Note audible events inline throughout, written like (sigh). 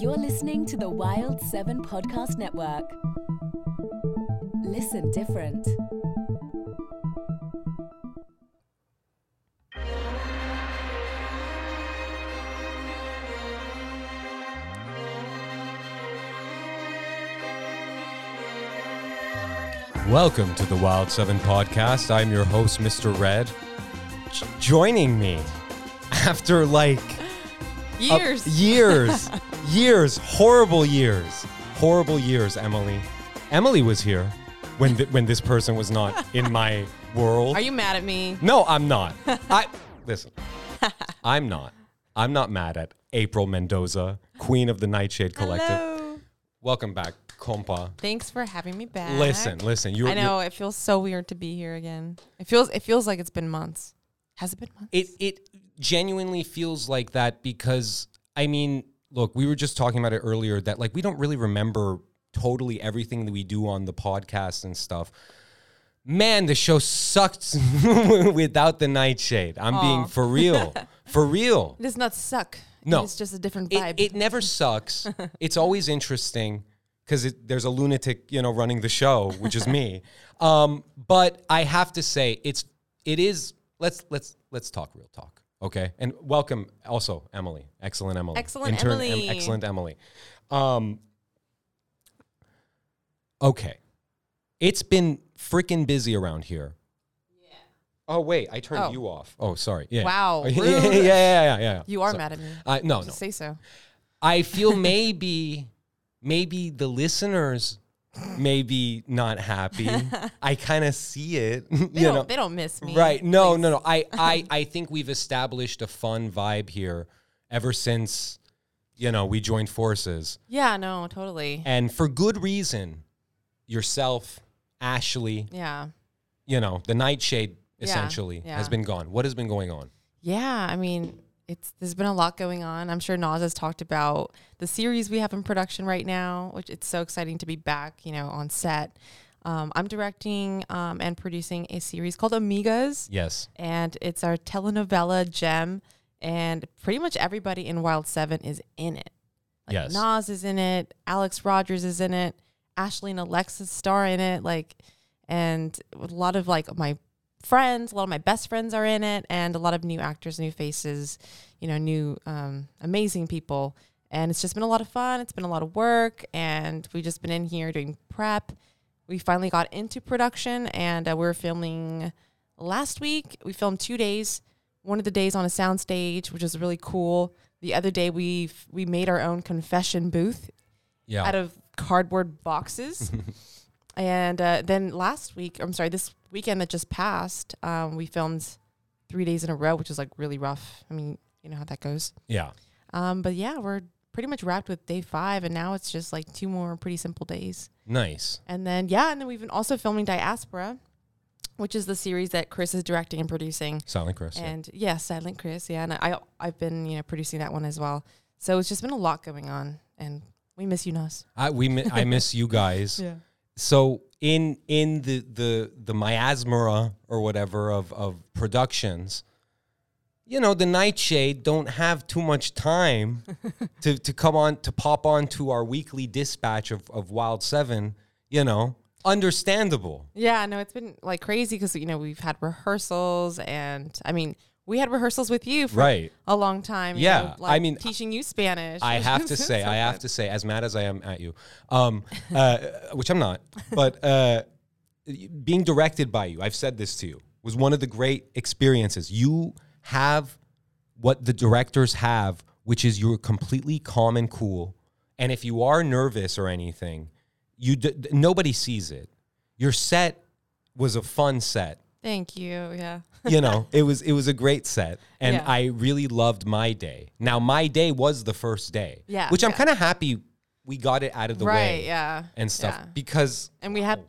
You're listening to the Wild 7 Podcast Network. Listen different. Welcome to the Wild 7 podcast. I'm your host, Mr. Red. J- joining me after like Years. years, (laughs) years, horrible years, horrible years, Emily. Emily was here when, th- when this person was not in (laughs) my world. Are you mad at me? No, I'm not. (laughs) I listen. I'm not. I'm not mad at April Mendoza, Queen of the Nightshade Collective. Hello. Welcome back, compa. Thanks for having me back. Listen, listen. You, I know it feels so weird to be here again. It feels it feels like it's been months. Has it been months? It it genuinely feels like that because I mean, look, we were just talking about it earlier that like we don't really remember totally everything that we do on the podcast and stuff. Man, the show sucked (laughs) without the nightshade. I'm being for real. (laughs) For real. It does not suck. No. It's just a different It, vibe. it never sucks. (laughs) it's always interesting because there's a lunatic, you know, running the show, which is me. Um, but I have to say, it's it is. Let's let's let's talk real talk, okay? And welcome also Emily, excellent Emily, Excellent Em- Emily. excellent Emily. Um, okay, it's been freaking busy around here. Yeah. Oh wait, I turned Oh. you off. Oh, sorry. Yeah. Wow, (laughs) yeah, yeah, yeah, yeah, yeah. you are So- mad at me. Uh, no, no. Say so. I feel (laughs) maybe maybe the listeners maybe not happy. I kind of see it. (laughs) They you don't know. they don't miss me. Right. No, Please. no, no. I, (laughs) I I think we've established a fun vibe here ever since you know, we joined forces. Yeah, no, totally. And for good reason. Yourself, Ashley, Yeah. you know, the nightshade Yeah, essentially has been gone. What has been going on? Yeah, I mean, it's there's been a lot going on. I'm sure Nas has talked about the series we have in production right now, which it's so exciting to be back, you know, on set. Um, I'm directing um, and producing a series called Amigas, Yes. and it's our telenovela gem, and pretty much everybody in Wild Seven is in it. Like Yes. Nas is in it, Alex Rogers is in it, Ashley and Alexis star in it, like, and a lot of like my friends, a lot of my best friends are in it, and a lot of new actors, new faces, you know, new um, amazing people. And it's just been a lot of fun. It's been a lot of work, and we've just been in here doing prep. We finally got into production, and uh, we are filming last week. We filmed two days. One of the days on a soundstage, which was really cool. The other day, we we made our own confession booth Yeah. out of cardboard boxes. (laughs) and uh, then last week, I'm sorry, this weekend that just passed, um, we filmed three days in a row, which was like really rough. I mean, you know how that goes. yeah. Um, but yeah, we're pretty much wrapped with day five, and now it's just like two more pretty simple days. Nice. And then yeah, and then we've been also filming Diaspora, which is the series that Chris is directing and producing. Silent Chris. yeah. And yeah, Silent Chris, yeah, and I I've been you know producing that one as well. So it's just been a lot going on, and we miss you, Nas. I we mi- I miss you guys. (laughs) Yeah. So in in the the the miasma or whatever of of productions, you know, the Nightshade don't have too much time (laughs) to to come on to pop on to our weekly dispatch of of Wild Seven. You know, understandable. Yeah, no, it's been like crazy because you know we've had rehearsals, and I mean we had rehearsals with you for Right. a long time. you Yeah, know, I mean, teaching you Spanish. I have to (laughs) say, I have to say, as mad as I am at you, um, uh, (laughs) which I'm not, but uh, being directed by you, I've said this to you, was one of the great experiences. You have what the directors have, which is you're completely calm and cool. And if you are nervous or anything, you d- nobody sees it. Your set was a fun set Thank you. Yeah. You know, it was it was a great set, and Yeah. I really loved my day. Now, my day was the first day, Yeah, which I'm yeah. kind of happy we got it out of the right. way Yeah. and stuff Yeah. because And we had.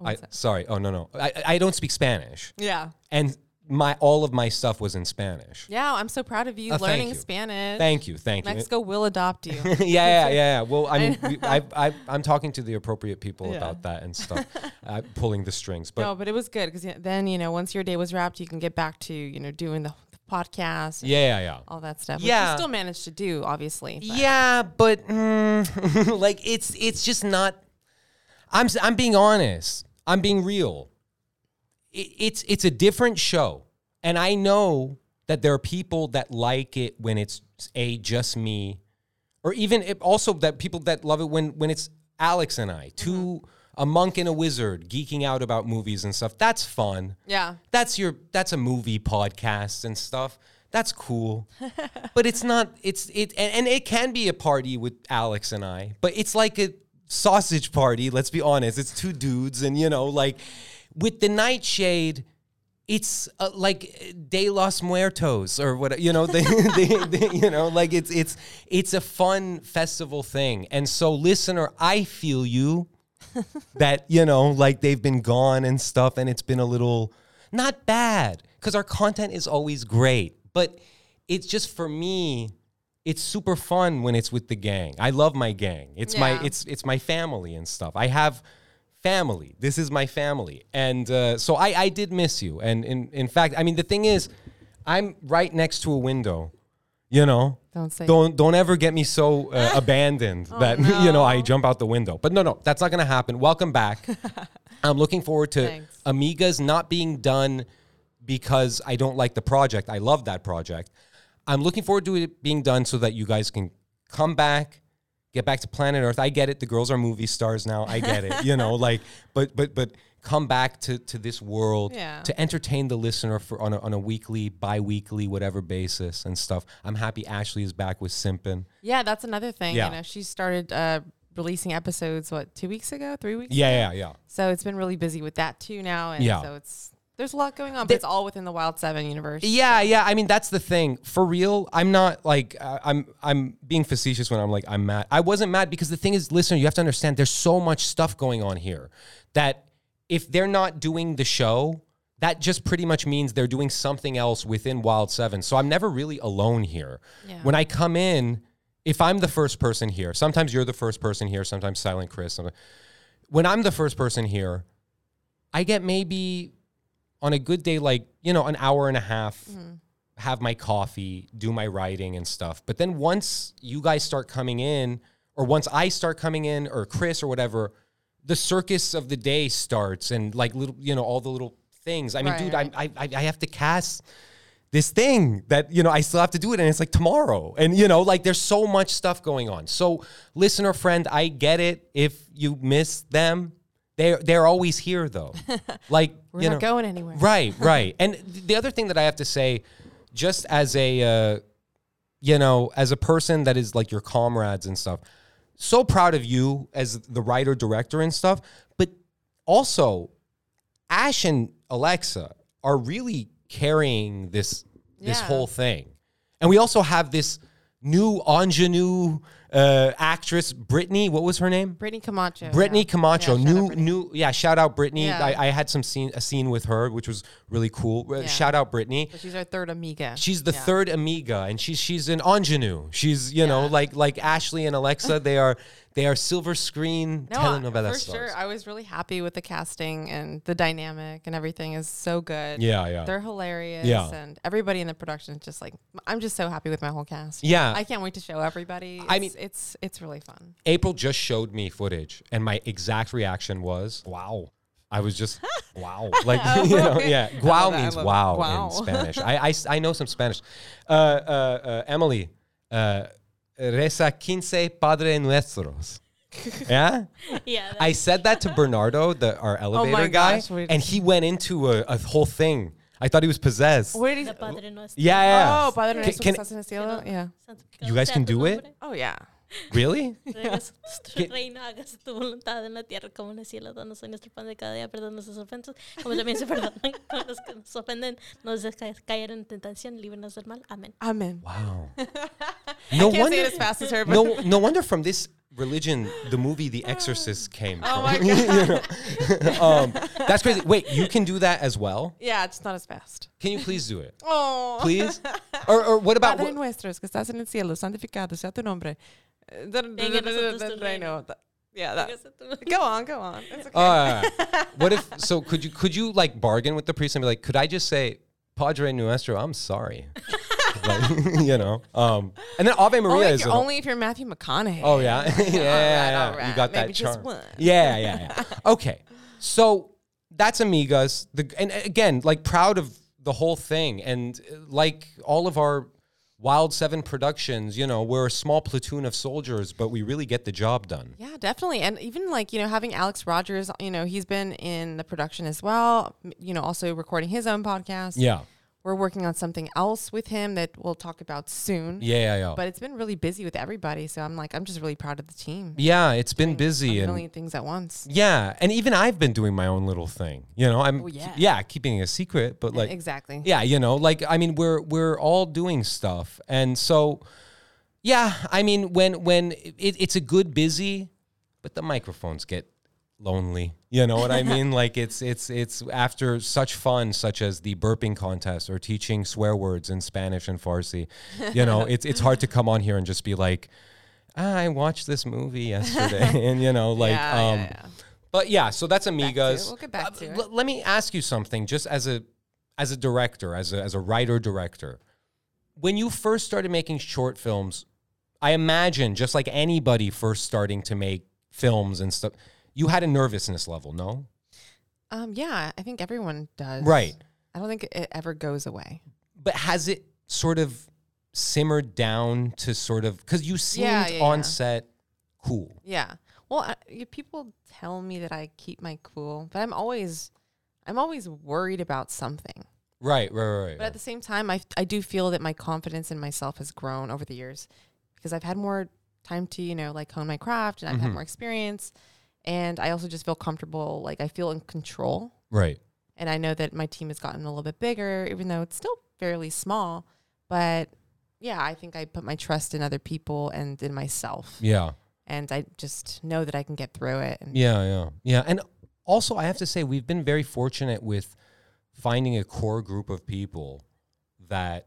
Oh. I sorry, oh no no, I I don't speak Spanish, yeah. and my all of my stuff was in Spanish. Yeah. I'm so proud of you thank learning you. Spanish. Thank you, thank you. Mexico will adopt you. (laughs) yeah, yeah, yeah, yeah. (laughs) Well, I mean, we, I, I, I'm talking to the appropriate people Yeah. about that and stuff, (laughs) uh, pulling the strings. But no, but it was good because then you know once your day was wrapped, you can get back to you know doing the podcast, and Yeah, yeah, yeah. all that stuff. Which Yeah. we still managed to do, obviously. but- Yeah, but mm, like it's it's just not. I'm I'm being honest. I'm being real. It, it's it's a different show, and I know that there are people that like it when it's a just me, or even it, also that people that love it when when it's Alex and I, 2 mm-hmm. a monk and a wizard geeking out about movies and stuff. That's fun. Yeah. that's your that's a movie podcast and stuff. That's cool. (laughs) But it's not it's it and, and it can be a party with alex and i but it's like a sausage party let's be honest. It's two dudes and you know like with the nightshade it's uh, like De Los Muertos or what you know they, (laughs) they, they- you know like it's it's it's a fun festival thing. And so listener I feel you (laughs) that you know like they've been gone and stuff and it's been a little not bad because our content is always great. But it's just for me it's super fun when it's with the gang. I love my gang. It's my it's it's my family and stuff. I have family this is my family and uh, so i i did miss you and in in fact i mean the thing is i'm right next to a window you know Don't say don't don't ever get me so uh, (laughs) abandoned that (laughs) you know I jump out the window. But no, no, that's not gonna happen. Welcome back. (laughs) I'm looking forward to Thanks. Amigas not being done because I don't like the project. I love that project. I'm looking forward to it being done so that you guys can come back, get back to planet Earth. I get it. The girls are movie stars now. I get it. You know, (laughs) like, but but but come back to to this world Yeah. to entertain the listener for on a, on a weekly, bi-weekly, whatever basis and stuff. I'm happy Ashley is back with Simpin. Yeah, that's another thing. Yeah. You know, she started uh, releasing episodes what two weeks ago, three weeks. Yeah, ago? yeah, yeah. So it's been really busy with that too now, and Yeah. so it's there's a lot going on, but There- it's all within the Wild Seven universe. Yeah, yeah. I mean, that's the thing. For real, I'm not like uh, I'm. I'm being facetious when I'm like I'm mad. I wasn't mad because the thing is, listener, you have to understand. There's so much stuff going on here that if they're not doing the show, that just pretty much means they're doing something else within Wild Seven. So I'm never really alone here. Yeah. When I come in, if I'm the first person here, sometimes you're the first person here. Sometimes Silent Chris. sometimes- When I'm the first person here, I get maybe on a good day, like, you know, an hour and a half, mm-hmm. have my coffee, do my writing and stuff. But then once you guys start coming in, or once I start coming in, or Chris or whatever, the circus of the day starts and like little, you know, all the little things. I mean, Right, dude. I, I, I have to cast this thing that you know I still have to do it and it's like tomorrow and you know like there's so much stuff going on so listener friend I get it if you miss them they're they're always here though (laughs) like We're you not know going anywhere. right (laughs) right and the other thing that I have to say just as a uh, you know as a person that is like your comrades and stuff so proud of you as the writer director and stuff but also Ash and Alexa are really carrying this this Yeah. whole thing. And we also have this new ingenue uh, actress, Brittany. What was her name? Brittany Camacho. Brittany yeah. Camacho. Yeah, new, new. Yeah, shout out Brittany. Yeah. I, I had some scene, a scene with her, which was really cool. Uh. Shout out Brittany. So she's our third amiga. She's the third Amiga, and she's she's an ingenue. She's you know like like Ashley and Alexa. They are they are silver screen No, telenovela for stars. sure. I was really happy with the casting and the dynamic and everything is so good. Yeah, yeah. They're hilarious. Yeah. And everybody in the production is just like, I'm just so happy with my whole cast. Yeah. I can't wait to show everybody. I mean- it's it's really fun. April just showed me footage, and my exact reaction was, "Wow." I was just, (laughs) "Wow!" Like (laughs) you know, yeah. I Guau. I means wow, Wow. in (laughs) Spanish. I I know some Spanish. Uh, uh, uh, Emily, uh, reza quince Padre Nuestros. (laughs) Yeah, Yeah. I said that to Bernardo, the our oh elevator my guy, gosh, we- and he went into a, a whole thing. I thought he was possessed. Where did The Padre oh, Nuestro. Yeah, yeah. Oh, Padre Can- Nuestro can- que estás en el cielo. Yeah. You guys can do it? Oh yeah. Really? Regresa (laughs) ¿Qué? (laughs) nuestro reino, hágase tu voluntad en la tierra como en el cielo. Danos hoy nuestro pan de cada día, perdona nuestras ofensas, como también se perdonan (laughs) con los que nos ofenden. No nos dejes ca- caer en tentación, líbranos del mal. Amén. Amen. Wow. No wonder. as as her. No, no wonder from this religion the movie The Exorcist (sighs) came Oh from. my (laughs) You (laughs) know? um, that's crazy. Wait, you can do that as well? yeah, it's not as fast. Can you please do it, (laughs) Oh. please? Or, or what about? Padre What, nuestros que estás en el cielo, santificado sea tu nombre. Eh, reino. Yeah, that. Go on, go on. It's okay. uh, what if? So could you could you like bargain with the priest and be like, could I just say Padre Nuestro, I'm sorry. Like, (laughs) you know. Um, and then Ave Maria only, if is only if you're Matthew McConaughey. Oh yeah, (laughs) yeah, yeah, all You right. got that Maybe just charm. one. Yeah, yeah, yeah. (laughs) okay, so that's Amigas. The and again, like proud of the whole thing, and uh, like all of our Wild Seven productions, you know, we're a small platoon of soldiers, but we really get the job done. Yeah, definitely. And even like, you know, having Alex Rogers, you know, he's been in the production as well, you know, also recording his own podcast. Yeah, We're working on something else with him that we'll talk about soon. yeah, yeah, yeah. But it's been really busy with everybody. So I'm like, I'm just really proud of the team. yeah, it's been busy A and million things at once. yeah, and even I've been doing my own little thing. You know, I'm Oh, yeah. yeah keeping a secret, but like exactly. yeah you know like i mean we're we're all doing stuff and so yeah i mean when when it, it's a good busy but the microphones get lonely you know what i (laughs) mean like it's it's it's after such fun such as the burping contest or teaching swear words in spanish and farsi you know (laughs) it's it's hard to come on here and just be like ah, i watched this movie yesterday (laughs) and you know like Yeah, yeah, um yeah. but yeah, so that's. Amigas. We'll get back Uh, to it. l- let me ask you something, just as a as a director, as a as a writer director. When you first started making short films, I imagine just like anybody first starting to make films and stuff, you had a nervousness level, no? Um, yeah, I think everyone does. Right. I don't think it ever goes away. But has it sort of simmered down to sort of because you seemed Yeah, yeah, on yeah. set cool. Yeah. Well, I, people tell me that I keep my cool, but I'm always, I'm always worried about something. Right, right, right. right. But at the same time, I, I do feel that my confidence in myself has grown over the years because I've had more time to, you know, like hone my craft and I've Mm-hmm. had more experience. And I also just feel comfortable, like I feel in control. right. And I know that my team has gotten a little bit bigger, even though it's still fairly small. But yeah, I think I put my trust in other people and in myself. Yeah. And I just know that I can get through it. And Yeah, yeah, yeah. And also, I have to say, we've been very fortunate with finding a core group of people that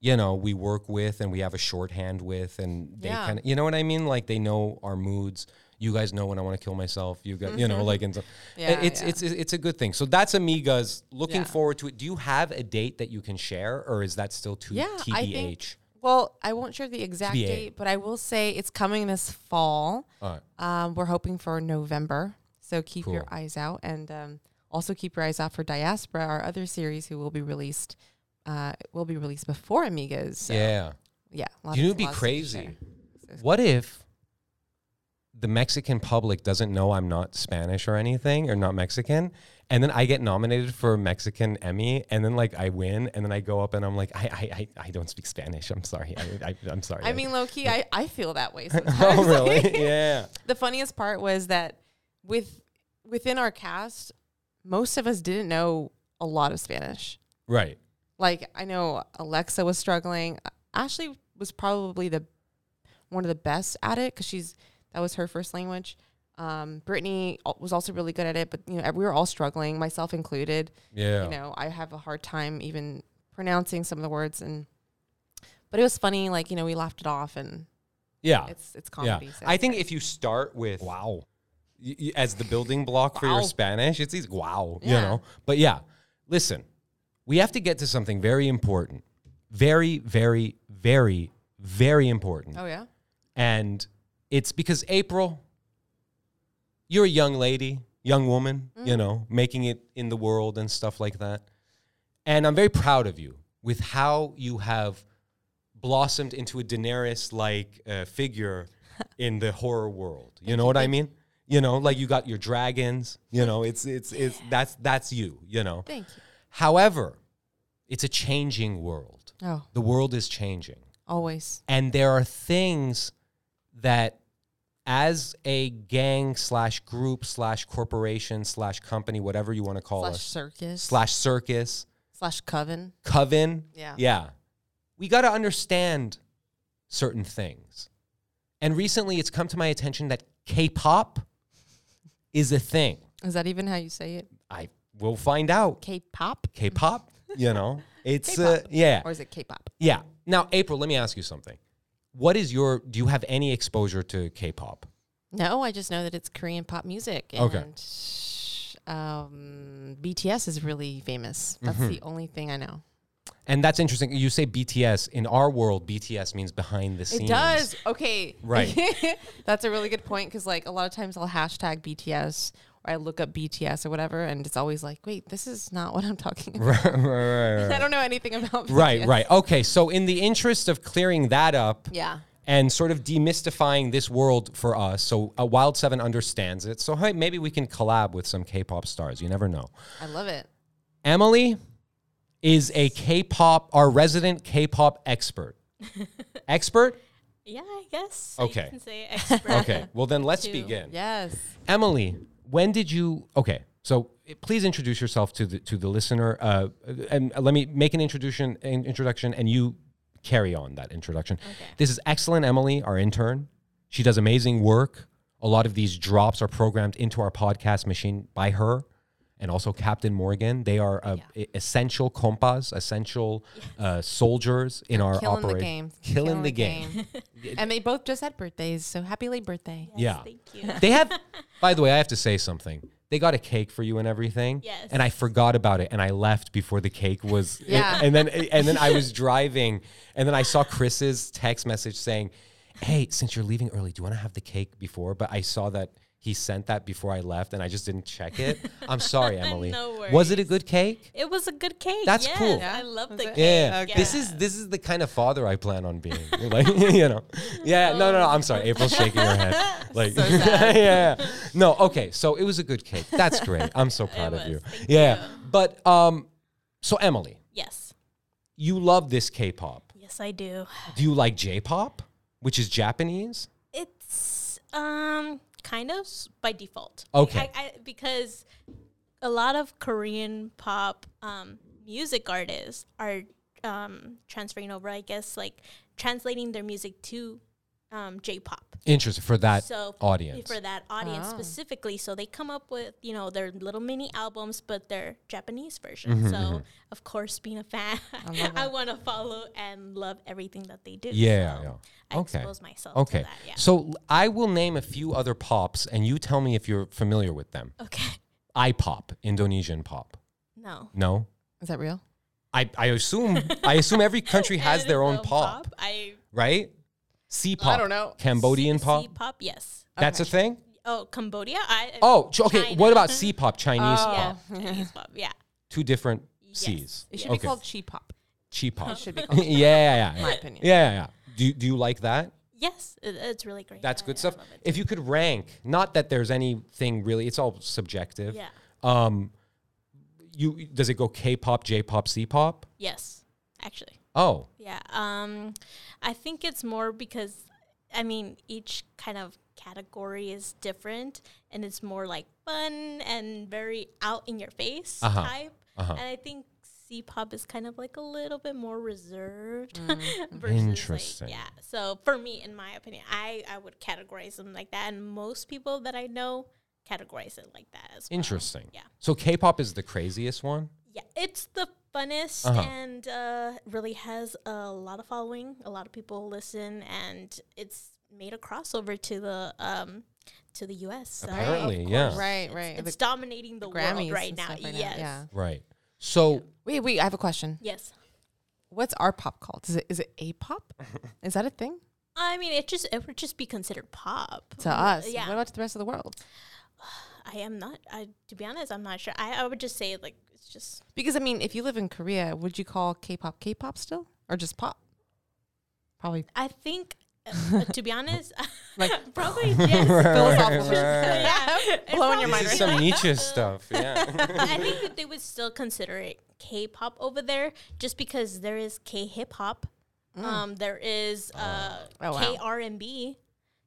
you know we work with and we have a shorthand with, and they Yeah. kind of, you know what I mean? Like they know our moods. You guys know when I want to kill myself. You got, you know, like and so, Yeah, it's yeah. it's it's a good thing. So that's Amigas. Looking Yeah. forward to it. Do you have a date that you can share, or is that still too Yeah, I think- Well, I won't share the exact date, but I will say it's coming this fall. Right. Um, we're hoping for November, so keep your eyes out, and um, also keep your eyes out for Diaspora, our other series, who will be released. Uh, will be released before Amigas. So, yeah. yeah. You know, it'd be crazy. What if the Mexican public doesn't know I'm not Spanish or anything or not Mexican? And then I get nominated for a Mexican Emmy, and then like I win, and then I go up and I'm like, I I, I, I don't speak Spanish. I'm sorry. I, I I'm sorry. I mean, low key, I, I feel that way (laughs) oh, sometimes. (laughs) oh really? yeah. (laughs) the funniest part was that with within our cast, most of us didn't know a lot of Spanish. Right. Like I know Alexa was struggling. Ashley was probably the one of the best at it because she's that was her first language. Um, Brittany was also really good at it, but you know we were all struggling, myself included. Yeah. You know, I have a hard time even pronouncing some of the words, and but it was funny. Like you know, we laughed it off, and yeah. it's it's Yeah. comedy. so I think great. if you start with wow as the building block for your Spanish, it's easy. Wow, you know. But yeah, listen, we have to get to something very important, very, very, very, very important, oh yeah, and it's because April, you're a young lady, young woman, Mm. you know, making it in the world and stuff like that, and I'm very proud of you with how you have blossomed into a Daenerys-like uh, figure (laughs) in the horror world. You know what I mean? You know, like you got your dragons. You know, it's it's it's that's that's you. You know. thank you. However, it's a changing world. Oh, The world is changing, always. and there are things that, as a gang slash group slash corporation slash company, whatever you want to call Slash us, circus. slash circus, slash coven. coven. Yeah. Yeah. We got to understand certain things. And recently it's come to my attention that K pop is a thing. Is that even how you say it? I will find out. K-pop, K pop, you know, (laughs) it's, uh, yeah. or is it K-pop? Yeah. Now, April, let me ask you something. What is your, do you have any exposure to K pop? No, I just know that it's Korean pop music. And Okay. um, BTS is really famous. That's Mm-hmm. the only thing I know. And that's interesting. You say BTS. In our world, BTS means behind the scenes. It does. Okay. Right. (laughs) That's a really good point because, like, a lot of times I'll hashtag BTS or I look up BTS or whatever, and it's always like, wait, this is not what I'm talking about. (laughs) right, right, right. (laughs) I don't know anything about (laughs) Right, BTS. right. Okay, so in the interest of clearing that up Yeah. and sort of demystifying this world for us, so uh, Wild Seven understands it. So hey, maybe we can collab with some K-pop stars. You never know. I love it. Emily is a K-pop, our resident K-pop expert. expert? Yeah, I guess. Okay. You can say expert. Okay. Well, then let's begin. Yes. Emily, when did you? Okay, so please introduce yourself to the to the listener, uh, and let me make an introduction. An introduction, and you carry on that introduction. Okay. This is excellent, Emily, our intern. She does amazing work. A lot of these drops are programmed into our podcast machine by her, and also Captain Morgan. They are uh, e- essential compas, essential uh, soldiers in our Killing the operation. game. Killing, the game. (laughs) and they both just had birthdays, so happy late birthday. Yeah. Thank you. (laughs) They have, (laughs) by the way, I have to say something. They got a cake for you and everything. Yes. And I forgot about it, and I left before the cake was. Yeah. And then and then I was driving, and then I saw Chris's text message saying, "Hey, since you're leaving early, do you want to have the cake before?" But I saw that he sent that before I left, and I just didn't check it. (laughs) I'm sorry, Emily. No Was it a good cake? It was a good cake. That's yes, cool. Yeah? I love Was the it? cake. Yeah, Okay. this is this is the kind of father I plan on being. (laughs) like (laughs) you know, yeah. No, no, no. I'm sorry. April's shaking her head. Like, So sad. yeah. No, okay. So it was a good cake. That's great. I'm so proud of was. you. Thank Yeah, you. but um, so Emily, Yes. you love this K-pop. Yes, I do. Do you like J-pop, which is Japanese? Um kind of by default. Okay. I, I, because a lot of Korean pop um, music artists are um, transferring over. I guess like translating their music to um, J-pop. Interesting for that so audience. for that audience Oh. specifically so they come up with you know their little mini albums but they're japanese version Mm-hmm, so of course being a fan (laughs) love i, want to follow and love everything that they do Yeah, so yeah. i Okay. expose myself Okay, to that yeah so I will name a few other pops, and you tell me if you're familiar with them. okay I-pop, Indonesian pop. no No, Is that real? I, I assume I assume every country (laughs) has their own pop, i right? C pop. I don't know. Cambodian pop. C-pop, yes That's a thing. oh cambodia i Oh, ch- okay. China. What about C pop? Chinese Oh. pop. yeah Chinese pop yeah Two different Yes. C's. It should okay. be called chi pop. Chi pop. It should be (laughs) yeah, called. yeah, yeah. my opinion. Yeah, yeah, yeah. Do you, do you like that? yes it, it's really great That's I- good I stuff. love it If you could rank, not that there's anything really, it's all subjective. yeah Um, you does it go K-pop, J-pop, C-pop? yes actually Oh, Yeah. Um, I think it's more because, I mean, each kind of category is different, and it's more like fun and very out in your face Uh-huh. type. Uh-huh. And I think C-pop is kind of like a little bit more reserved. Mm-hmm. (laughs) versus Interesting. Like, yeah. So for me, in my opinion, I I would categorize them like that, and most people that I know categorize it like that as well. interesting. Yeah. So K-pop is the craziest one. Yeah, it's the funnest Uh-huh. and uh, really has a lot of following. A lot of people listen, and it's made a crossover to the um, to the U.S. So Apparently, yeah. course, Right, it's, right. It's The dominating the, Grammys world right now. right yes. Yeah. Right. So Wait, wait. I have a question. Yes. What's our pop called? Is it is it a pop? (laughs) is that a thing I mean, it just it would just be considered pop to us? Yeah. What about to the rest of the world? (sighs) (sighs) (sighs) I am not. I to be honest, I'm not sure. I, I would just say like it's just Because I mean, if you live in Korea, would you call K-pop K-pop still, or just pop? Probably. I think. Uh, (laughs) to be honest, (laughs) Like- (laughs) probably yes. Philosophical. yeah, Blowing your mind this is right some Nietzsche stuff. Yeah. I think that they would still consider it K-pop over there, just because there is K-hip hop, um, there is uh, Oh, wow. K-R&B.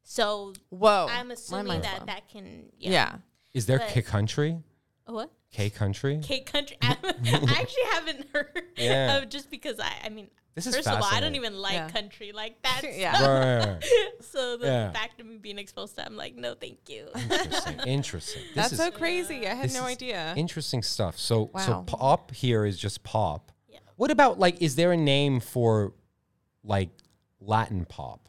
So Whoa. I'm assuming that blown. that can Yeah. yeah. Is there K country? What K country? K country? I, (laughs) (laughs) I actually haven't heard Yeah. of just because I I mean. This is First of all, I don't even like Yeah. country like that. (laughs) Yeah. so- Right, right, right. So the Yeah. fact of me being exposed to, it, I'm like, no, thank you. Interesting. Interesting. This That's is so crazy. I had this no idea. interesting stuff. So so pop here is just pop. Yeah. What about like is there a name for like Latin pop?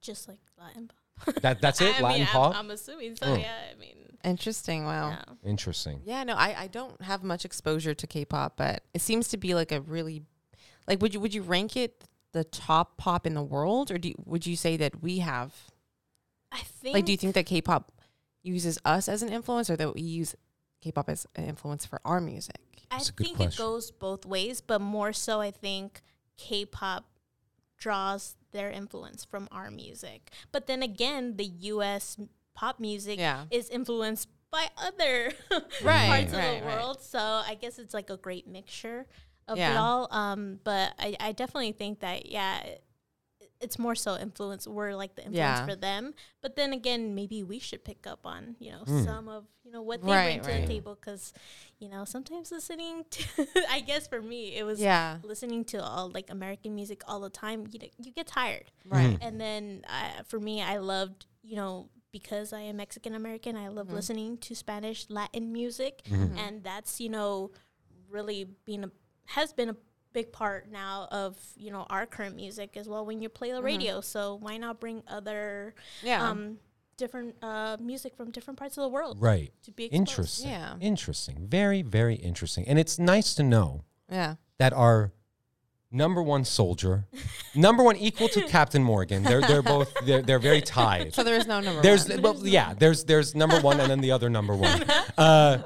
Just like Latin pop. (laughs) That that's it? I Latin mean, pop? I'm, I'm assuming so. Mm. Yeah, I mean, Interesting. Wow. yeah. Interesting. Yeah, no, I, I don't have much exposure to K-pop, but it seems to be like a really Like, would you would you rank it the top pop in the world, or do you, would you say that we have? I think Like, do you think that K-pop uses us as an influence, or that we use K-pop as an influence for our music? I That's a good think question. it goes both ways, but more so I think K-pop draws their influence from our music. But then again, the US pop music Yeah. is influenced by other (laughs) Right, parts of the right. world. So I guess it's like a great mixture of it all. Um, but I, I definitely think that yeah, it's more so influence. We're like the influence Yeah. for them. But then again, maybe we should pick up on you know Hmm. some of you know what they Right, bring to right. the table because you know sometimes listening to (laughs) I guess for me it was Yeah, listening to all like American music all the time. You know, you get tired. right. And then uh, for me, I loved, you know, because I am Mexican American, I love listening to Spanish Latin music, and that's you know really being a has been a big part now of you know our current music as well when you play the radio. So why not bring other Yeah, um different uh music from different parts of the world Right. to be exposed. Interesting. Yeah. Interesting. Very, very interesting. And it's nice to know yeah. that our number one soldier, (laughs) number one equal to Captain Morgan. They're they're both they're they're very (laughs) tied. So there is no number. There's one. well, yeah, there's there's number one and then the other number one. (laughs) Uh,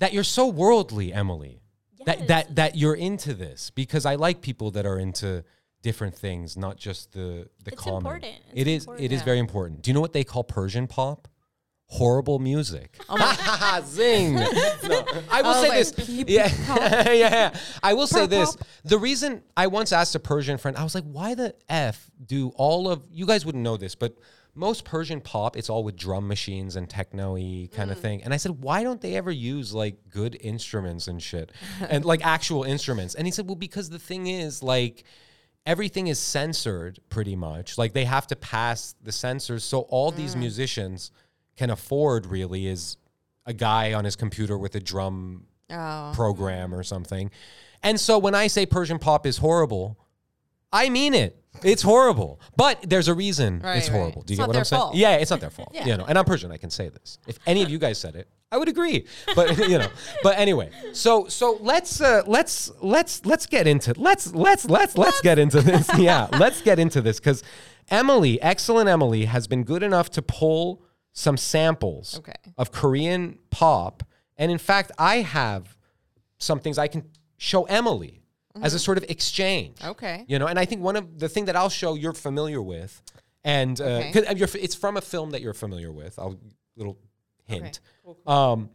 that you're so worldly, Emily. That Yes. that that you're into this because I like people that are into different things, not just the the It's common. important. It's It is important. it is Yeah. very important. Do you know what they call Persian pop? Horrible music. Oh (laughs) Zing. (laughs) No, I will Oh, say like this. (laughs) Yeah. yeah, yeah. I will say this. The reason I once asked a Persian friend, I was like, why the F do all of you guys wouldn't know this, but most Persian pop, it's all with drum machines and techno y kind Mm. of thing. And I said, why don't they ever use like good instruments and shit? (laughs) and like actual instruments. And he said, well, because the thing is, like, everything is censored pretty much. Like they have to pass the censors. So all these musicians can afford really is a guy on his computer with a drum Oh. program or something. And so when I say Persian pop is horrible, I mean it. It's horrible. But there's a reason Right, it's right. horrible. Do you It's get not what their I'm saying? fault. Yeah, it's not their (laughs) fault. Yeah. You know, and I'm Persian, I can say this. If any of you guys said it, I would agree. But (laughs) you know, but anyway, so so let's uh let's let's let's get into let's let's let's let's get into this. (laughs) Yeah, let's get into this cuz Emily, excellent Emily has been good enough to pull some samples Okay. of Korean pop. And in fact, I have some things I can show Emily as a sort of exchange. Okay. You know, and I think one of the thing that I'll show you're familiar with, and uh, Okay. 'cause you're, it's from a film that you're familiar with. I'll little hint. Cool, Um,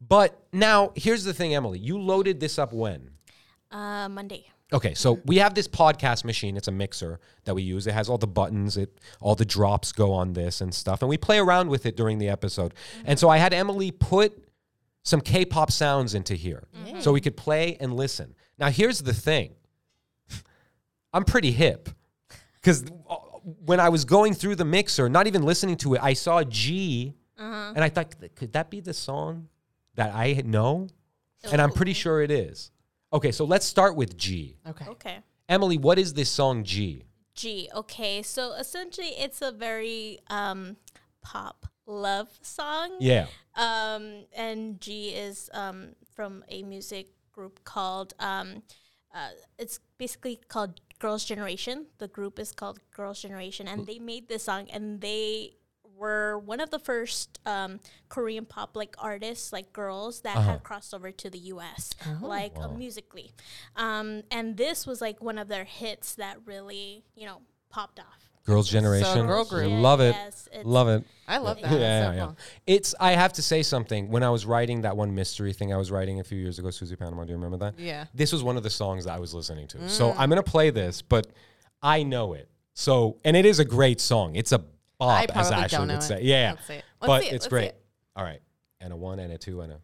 but now here's the thing, Emily. You loaded this up when? Uh, Monday. Okay, so we have this podcast machine. It's a mixer that we use. It has all the buttons. It all the drops go on this and stuff, and we play around with it during the episode. And so I had Emily put some K-pop sounds into here, so we could play and listen. Now here's the thing. I'm pretty hip because when I was going through the mixer, not even listening to it, I saw Gee, and I thought, could that be the song that I know? And I'm pretty sure it is. Okay, so let's start with Gee. Okay. Okay. Emily, what is this song Gee? Gee. Okay, so essentially, it's a very um, pop love song. Yeah. Um, and Gee is um, from a music group called. Um, uh, it's basically called Girls' Generation. The group is called Girls' Generation, and they made this song, and they were one of the first um, Korean pop like artists, like girls that had crossed over to the U.S. like uh, musically, um, and this was like one of their hits that really you know popped off. Girls' Generation. girl group. Yeah, Love it. yes, Love it. I love that. Yeah, yeah, yeah. It's. I have to say something. When I was writing that one mystery thing I was writing a few years ago, Susie Panama. Do you remember that? Yeah. This was one of the songs that I was listening to. So mm. I'm gonna play this, but I know it. So and it is a great song. It's a bop, as probably Ashley don't know would it. say. Yeah, Let's see it. Let's but it. it's Let's see great. it. All right, and a one and a two and a.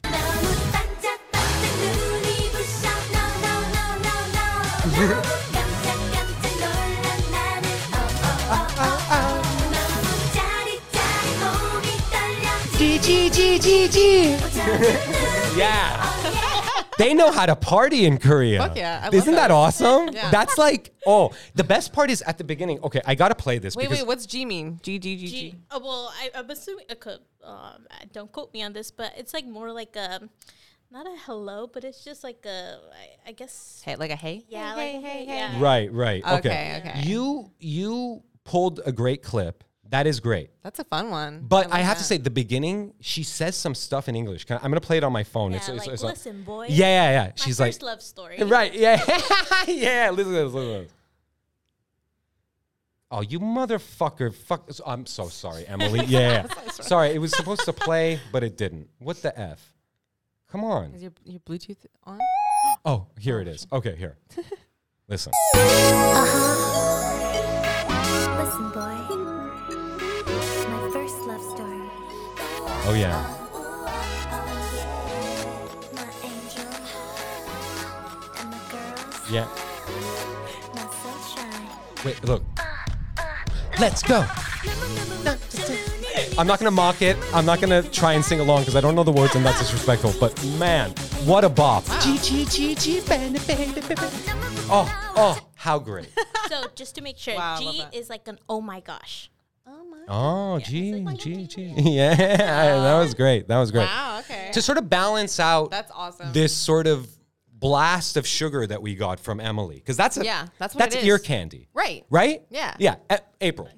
G G G G G Yeah. They know how to party in Korea. Fuck yeah, I love Isn't that, that. awesome? Yeah. That's like, oh, the best part is at the beginning. Okay, I got to play this Wait, because wait. What's G mean? G G G G. G. Uh, well, I, I'm assuming. I um, don't quote me on this, but it's like more like a, not a hello, but it's just like a I, I guess Hey, like a hey. yeah, Hey, like hey, hey, yeah. Right, right. Okay. Okay, okay. You you pulled a great clip. That is great. That's a fun one. But I, like have to say, the beginning, she says some stuff in English. Can I, am gonna play it on my phone. Yeah, it's, it's, like it's listen, boy. yeah, yeah, yeah. My She's like, first love story. right, yeah, (laughs) yeah. Listen to this. Listen. Oh, you motherfucker! Fuck. I'm so sorry, Emily. (laughs) Yeah, sorry. It was supposed to play, but it didn't. What the f? Come on. Is your, your Bluetooth on? Oh, here it is. Oh, okay, here. (laughs) Listen. Uh-huh. Listen, boy. My first love story. Oh yeah. My angel. And my girls. Yeah. Wait, look. Let's go. I'm not gonna mock it. I'm not gonna try and sing along because I don't know the words and that's disrespectful. But man, what a bop! G G G G baby baby baby. Oh oh, how great! so just to make sure, Wow, I love G that. is like an oh my gosh. Oh it's G like G G. Yeah, (laughs) that was oh. great. That was great. Wow, okay. To sort of balance out That's awesome. this sort of blast of sugar that we got from Emily, because that's a Yeah, that's what ear candy, right. right? Yeah. Yeah. A- April.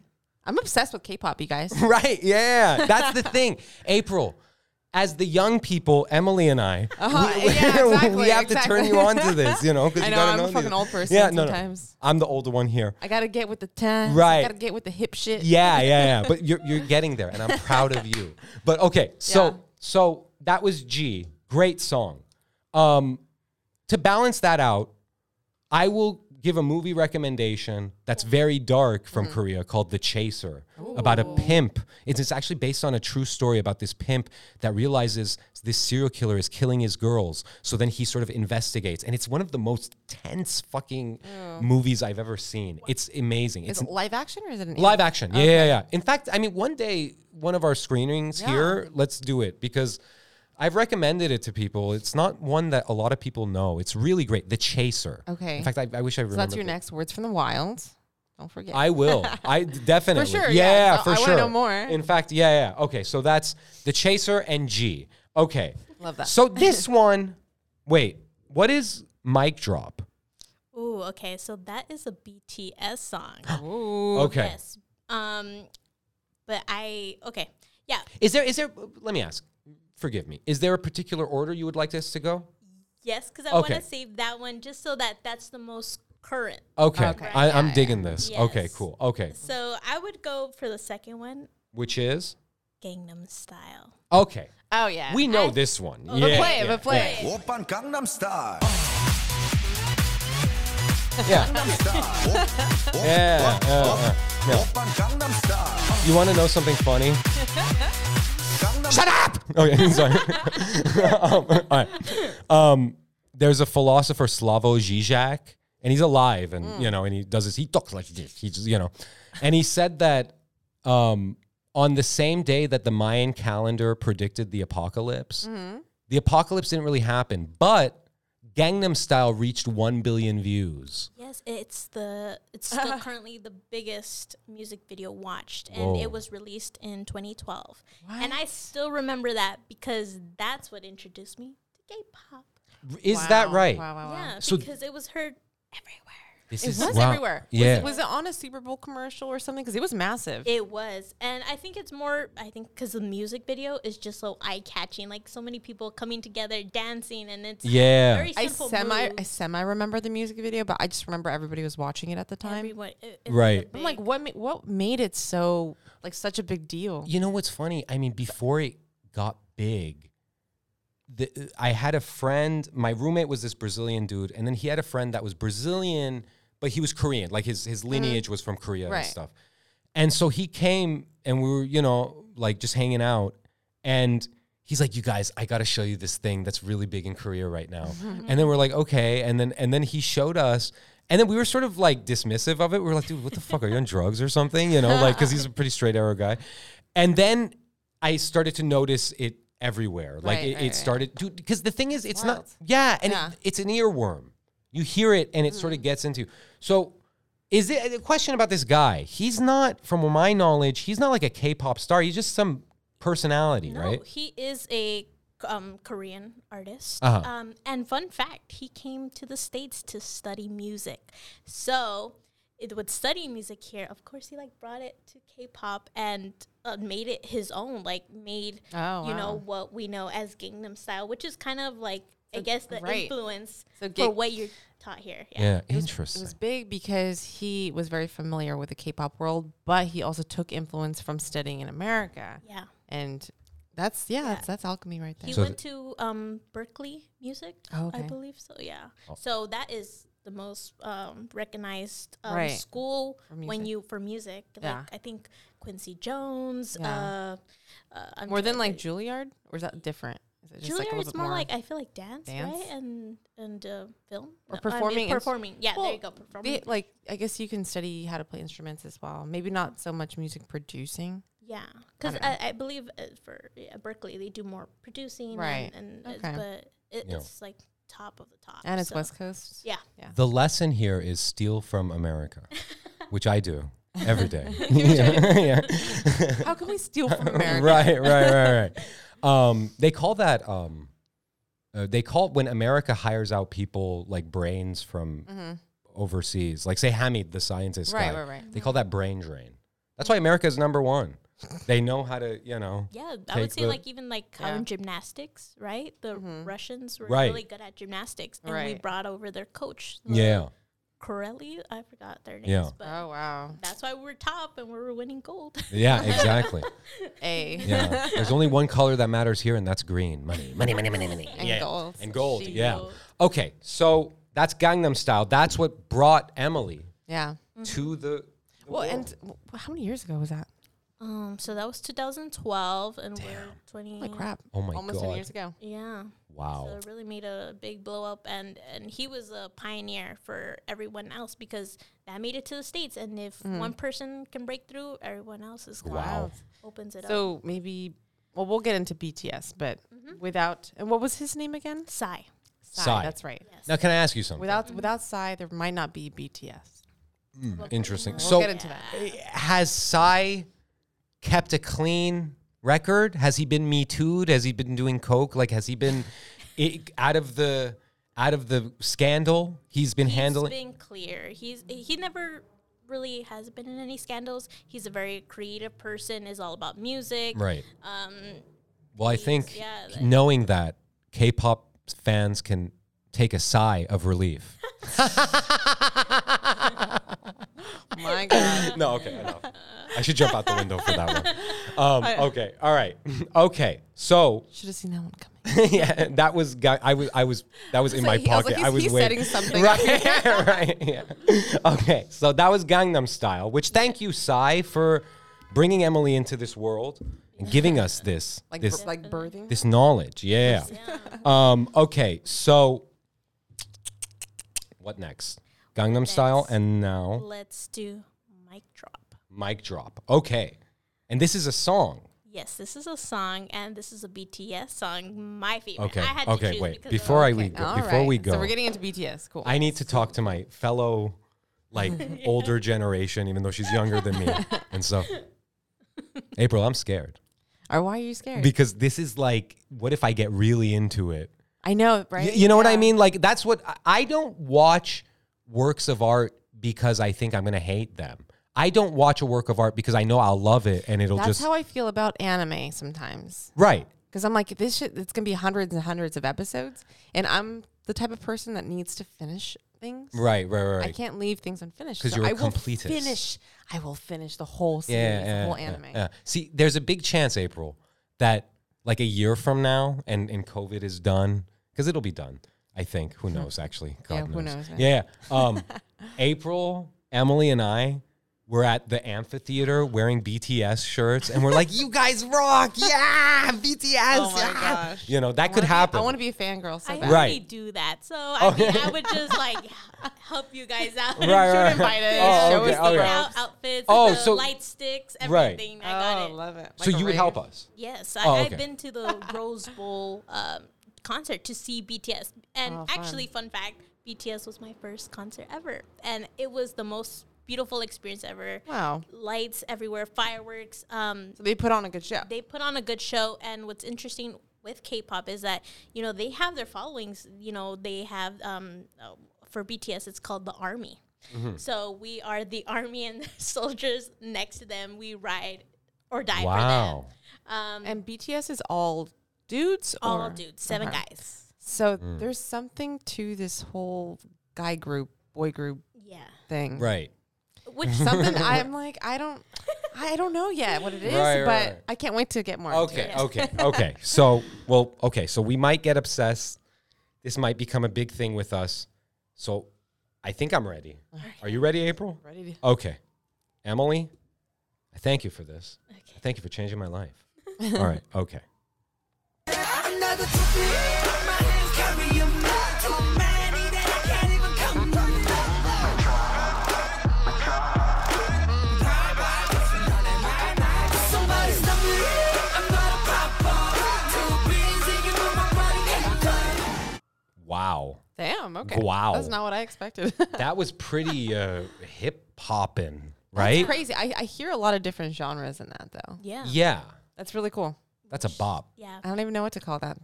I'm obsessed with K-pop, you guys. (laughs) Right. Yeah. That's the (laughs) thing. April, as the young people, Emily and I, (laughs) Uh-huh, we, yeah, (laughs) exactly, we have to turn you on to this, you know? (laughs) I you know, I'm a these- fucking old person Yeah, no, no. I'm the older one here. I gotta get with the times. Right. I gotta get with the hip shit. Yeah, yeah, yeah. But you're you're getting there, and I'm proud of you. But okay, so Yeah. so that was Gee. Great song. Um, to balance that out, I will give a movie recommendation that's very dark from Mm-hmm. Korea called The Chaser about a pimp. It's, it's actually based on a true story about this pimp that realizes this serial killer is killing his girls. So then he sort of investigates, and it's one of the most tense fucking movies I've ever seen. It's amazing. Is It's it live action or is it an Live action. Yeah, yeah, yeah. In fact, I mean, one day, one of our screenings Yeah. here, let's do it because I've recommended it to people. It's not one that a lot of people know. It's really great. The Chaser. Okay. In fact, I, I wish I So remembered. that's your the- next words from the wild. Don't forget. I will. (laughs) I definitely. For sure, Yeah, yeah. So for I sure. wanna know more. In fact, yeah, yeah. Okay, so that's the Chaser and Gee. Okay. Love that. So this (laughs) one, wait, what is mic drop? Ooh, okay. So that is a BTS song. (gasps) Ooh. Okay. Yes. Um, but I okay. Yeah. Is there? Is there? Let me ask forgive me. Is there a particular order you would like this to go? Yes, because I okay. want to save that one just so that that's the most current. Okay, okay. I, am yeah, digging yeah. this. Yes. Okay, cool. Okay. So I would go for the second one, which is Gangnam Style. Okay. Oh yeah, we know I, this one. Oh, yeah, play yeah, play yeah. Gangnam Style. Yeah. yeah. yeah. You want to know something funny? (laughs) Shut up. Okay, (laughs) sorry. (laughs) um, all right. Um, there's a philosopher Slavoj Žižek, and he's alive, and you know, and he does this. He talks like this. He just, you know, and he said that um, on the same day that the Mayan calendar predicted the apocalypse, the apocalypse didn't really happen, but Gangnam Style reached one billion views. Yes, it's the it's still (laughs) currently the biggest music video watched, and Whoa. it was released in 2012. And I still remember that because that's what introduced me to K-pop. Is that right? Wow, wow, wow. Yeah, So- because it was heard everywhere. This It is was wow. everywhere. Was Yeah. it- Was, it on a Super Bowl commercial or something? Because it was massive. It was, and I think it's more. I think because the music video is just so eye catching, like so many people coming together, dancing, and it's Yeah. very simple I simple. semi, I semi remember the music video, but I just remember everybody was watching it at the time. Everyone, it- Right. a I'm like, what? Ma- what made it so like such a big deal? You know what's funny? I mean, before it got big, the, I had a friend. My roommate was this Brazilian dude, and then he had a friend that was Brazilian, but he was Korean. Like his his mm. lineage was from Korea and stuff. And so he came, and we were, you know, like just hanging out, and he's like, "You guys, I got to show you this thing that's really big in Korea right now." (laughs) and then we're like, "Okay," and then and then he showed us. And then we were sort of like dismissive of it. We were like, dude, what the fuck? Are you on (laughs) drugs or something? You know, like, because he's a pretty straight arrow guy. And then I started to notice it everywhere. Like, Right, it, right, it right. started, dude, because the thing is, it's not, yeah, and Yeah. It, it's an earworm. You hear it and it sort of mm. gets into. So, is it a question about this guy? He's not, from my knowledge, he's not like a K pop star. He's just some personality, no, right? he is a um, Korean artist. Uh-huh. Um, and fun fact, he came to the states to study music. So it would study music here. Of course, he like brought it to K-pop and uh, made it his own. Like made Oh, you know what we know as Gangnam Style, which is kind of like I guess the right. influence So for what you're taught here. Yeah, It was- interesting. It was big because he was very familiar with the K-pop world, but he also took influence from studying in America, yeah. and that's yeah, That's, that's alchemy right there. He So went to um, Berklee Music, Oh, I believe so. Yeah. Oh. So that is the most um, recognized um, Right. school For when music. you for music. Like Yeah. I think Quincy Jones. Yeah. Uh, uh, more than like Juilliard, or is that different? Is it Juilliard like a is bit more, like I feel like dance, dance? right? And and uh, film Or No, I mean, performing ins- performing. Yeah, there you go. Performing. They- like I guess you can study how to play instruments as well. Maybe not so much music producing. Yeah, because don't. I, I, believe uh, for yeah, Berklee they do more producing, Right. And, and it's, but it, Yeah. it's like top of the top, And it's so- West Coast. Yeah, The lesson here is steal from America, (laughs) which I do every day. (laughs) yeah. How can we steal from (laughs) America? right, right, right, right. Um, they call that. Um, uh, they call it when America hires out people like brains from overseas, like say Hamid, the scientist Right, guy. right, right. They call that brain drain. That's why America is number one. They know how to, you know. Yeah, I take would say the- like even like how Yeah. in gymnastics, right? The Russians were Right. really good at gymnastics, and we Right. brought over their coach. the Yeah. Karolyi, I forgot their names, Yeah. but Oh wow. that's why we're top and we're winning gold. Yeah, (laughs) exactly. A. Yeah. There's only one color that matters here, and that's green. Money, money, money, money, money. And yeah. gold. And gold. She- Yeah. Gold. Okay, so that's Gangnam Style. That's what brought Emily Yeah. to the. the Well, world. and w- how many years ago was that? Um, so that was 2012, and we're 20. Holy crap! Oh my god. Almost God. ten years ago. Yeah. Wow. So it really made a big blow up, and and he was a pioneer for everyone else because that made it to the states. And if Mm-hmm. one person can break through, everyone else is Wow. opens it up. So maybe, well, we'll get into BTS, but Mm-hmm. without, and what was his name again? Psy. Psy. That's right. Yes. Now, can I ask you something? Without without Psy, there might not be BTS. Interesting. We'll so, get into that. uh, has Psy kept a clean record? Has he been me too'd? Has he been doing coke? Like, has he been i- out of the out of the scandal? He's been He's handling. been clear. He's he never really has been in any scandals. He's a very creative person. Is all about music. right. Um. Well, I think yeah, like- knowing that K-pop fans can take a sigh of relief. (laughs) (laughs) My God. (laughs) no, okay, enough. I should jump out the window for that one. Um, okay, all right, (laughs) okay. So Should have seen that one coming. (laughs) yeah, that was guy. I was, I was, that was in my he- I was pocket. like, I was, he's- he's waiting. setting something right, right, yeah. Okay, so that was Gangnam Style. Which thank you, Psy, for bringing Emily into this world and giving us this, Like this, like birthing. this knowledge. Yeah. Um. Okay. So, what next? Gangnam Style, and now Let's do mic drop. mic drop. Okay, and this is a song. Yes, this is a song, and this is a BTS song. My favorite. Okay. I had Okay. choose Wait. Before I of, we go, All before we go, So we're getting into BTS. Cool. I need to talk to my fellow, like (laughs) older generation, even though she's younger than me. (laughs) And so, April, I'm scared or why are you scared? because this is like, what if I get really into it? I know, right? Y- you know what I mean? Like that's what I- I don't watch works of art because I think I'm gonna hate them. I don't watch a work of art because I know I'll love it and it'll That's just how I feel about anime sometimes. right. Because I'm like, this shit, it's gonna be hundreds and hundreds of episodes, and I'm the type of person that needs to finish things. Right, right, right. I can't leave things unfinished. 'Cause So you're a I will finish. I will finish the whole series, yeah, the yeah, whole yeah, anime. yeah. See, there's a big chance, April, that like a year from now, and and COVID is done because it'll be done. I think. Who (laughs) knows? Actually, God Yeah, who knows, man. Yeah. Um, (laughs) April, Emily, and I were at the amphitheater wearing BTS shirts, and we're like, "You guys rock! Yeah, BTS! Oh my yeah." gosh. You know that I could wanna be- happen. I want to be a fangirl so I bad. Right. do that, so (laughs) I mean, I would just like help you guys out. Right, right, right. invite us, Oh, show okay, us the okay. Out, outfits, Oh, the so- light sticks, Right. everything. I got Oh, it. love it. so Like a you would help us. Yes, I, Oh, I've okay. been to the Rose Bowl um, concert to see BTS, and Oh, fun. actually, fun fact: BTS was my first concert ever, and it was the most beautiful experience ever. Wow. Lights everywhere, fireworks. Um, So they put on a good show. they put on a good show, and what's interesting with K-pop is that you know they have their followings. You know they have um, uh, for BTS it's called the army. Mm-hmm. So we are the (laughs) army and the soldiers next to them. We ride or die Wow. for them. Um, And BTS is all dudes all or dudes, seven Okay. guys. So Mm. there's something to this whole guy group, boy group Yeah, thing. Right. which (laughs) Something I'm (laughs) like, I don't I don't know yet what it is, Right, right, but right. I can't wait to get more. into Okay, it. okay, (laughs) okay. So, well, okay. So we might get obsessed. This might become a big thing with us. So, I think I'm ready. Are you ready, April? Ready to Okay, Emily. I thank you for this. Okay. I thank you for changing my life. All right. Okay. Wow. Damn, okay. Wow. That's not what I expected. (laughs) That was pretty uh, hip hopping, That's right? crazy. I, I hear a lot of different genres in that though. yeah, Yeah. That's really cool. That's a bop. yeah, I don't even know what to call that.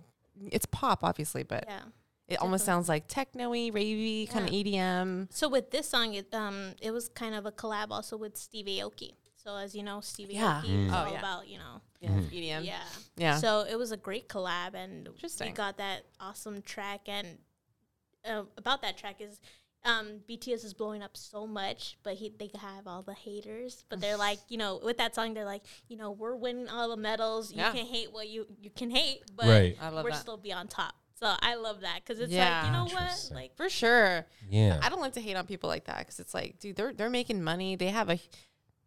It's pop, obviously, but yeah. it almost sounds like techno-y, ravey, kind of E EDM. So with this song, it um it was kind of a collab also with Steve Aoki. So as you know, Steve Yeah. Aoki is Oh, all yeah. about you know Yeah, EDM. yeah Yeah. So it was a great collab, and we Interesting. got that awesome track. And uh, about that track is. Um, BTS is blowing up so much, but he they have all the haters. But they're (sighs) like, you know, with that song, they're like, you know, we're winning all the medals. You Yeah. can hate what you you can hate, but Right. I love we're that. still be on top. So I love that because it's Yeah. like, you know what, like For sure. Yeah. I don't like to hate on people like that because it's like, dude, they're they're making money. They have a,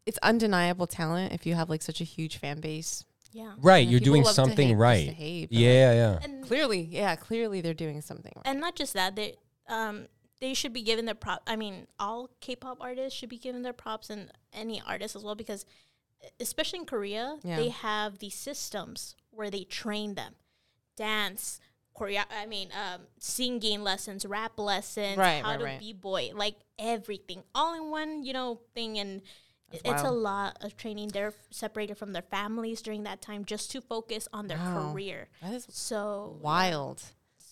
it's undeniable talent if you have like such a huge fan base. yeah. Yeah, Right. You're doing love to hate something right. hate, but, yeah, yeah. And Clearly, yeah, clearly they're doing something right. and not just that they um they should be given their prop i mean all k-pop artists should be given their props and any artist as well because especially in korea Yeah. they have these systems where they train them dance choreo- i mean um, singing lessons rap lessons Right, how right, to right. b-boy like everything all in one you know thing and That's it's a lot of training they're separated from their families during that time just to focus on their Wow. career That is so wild.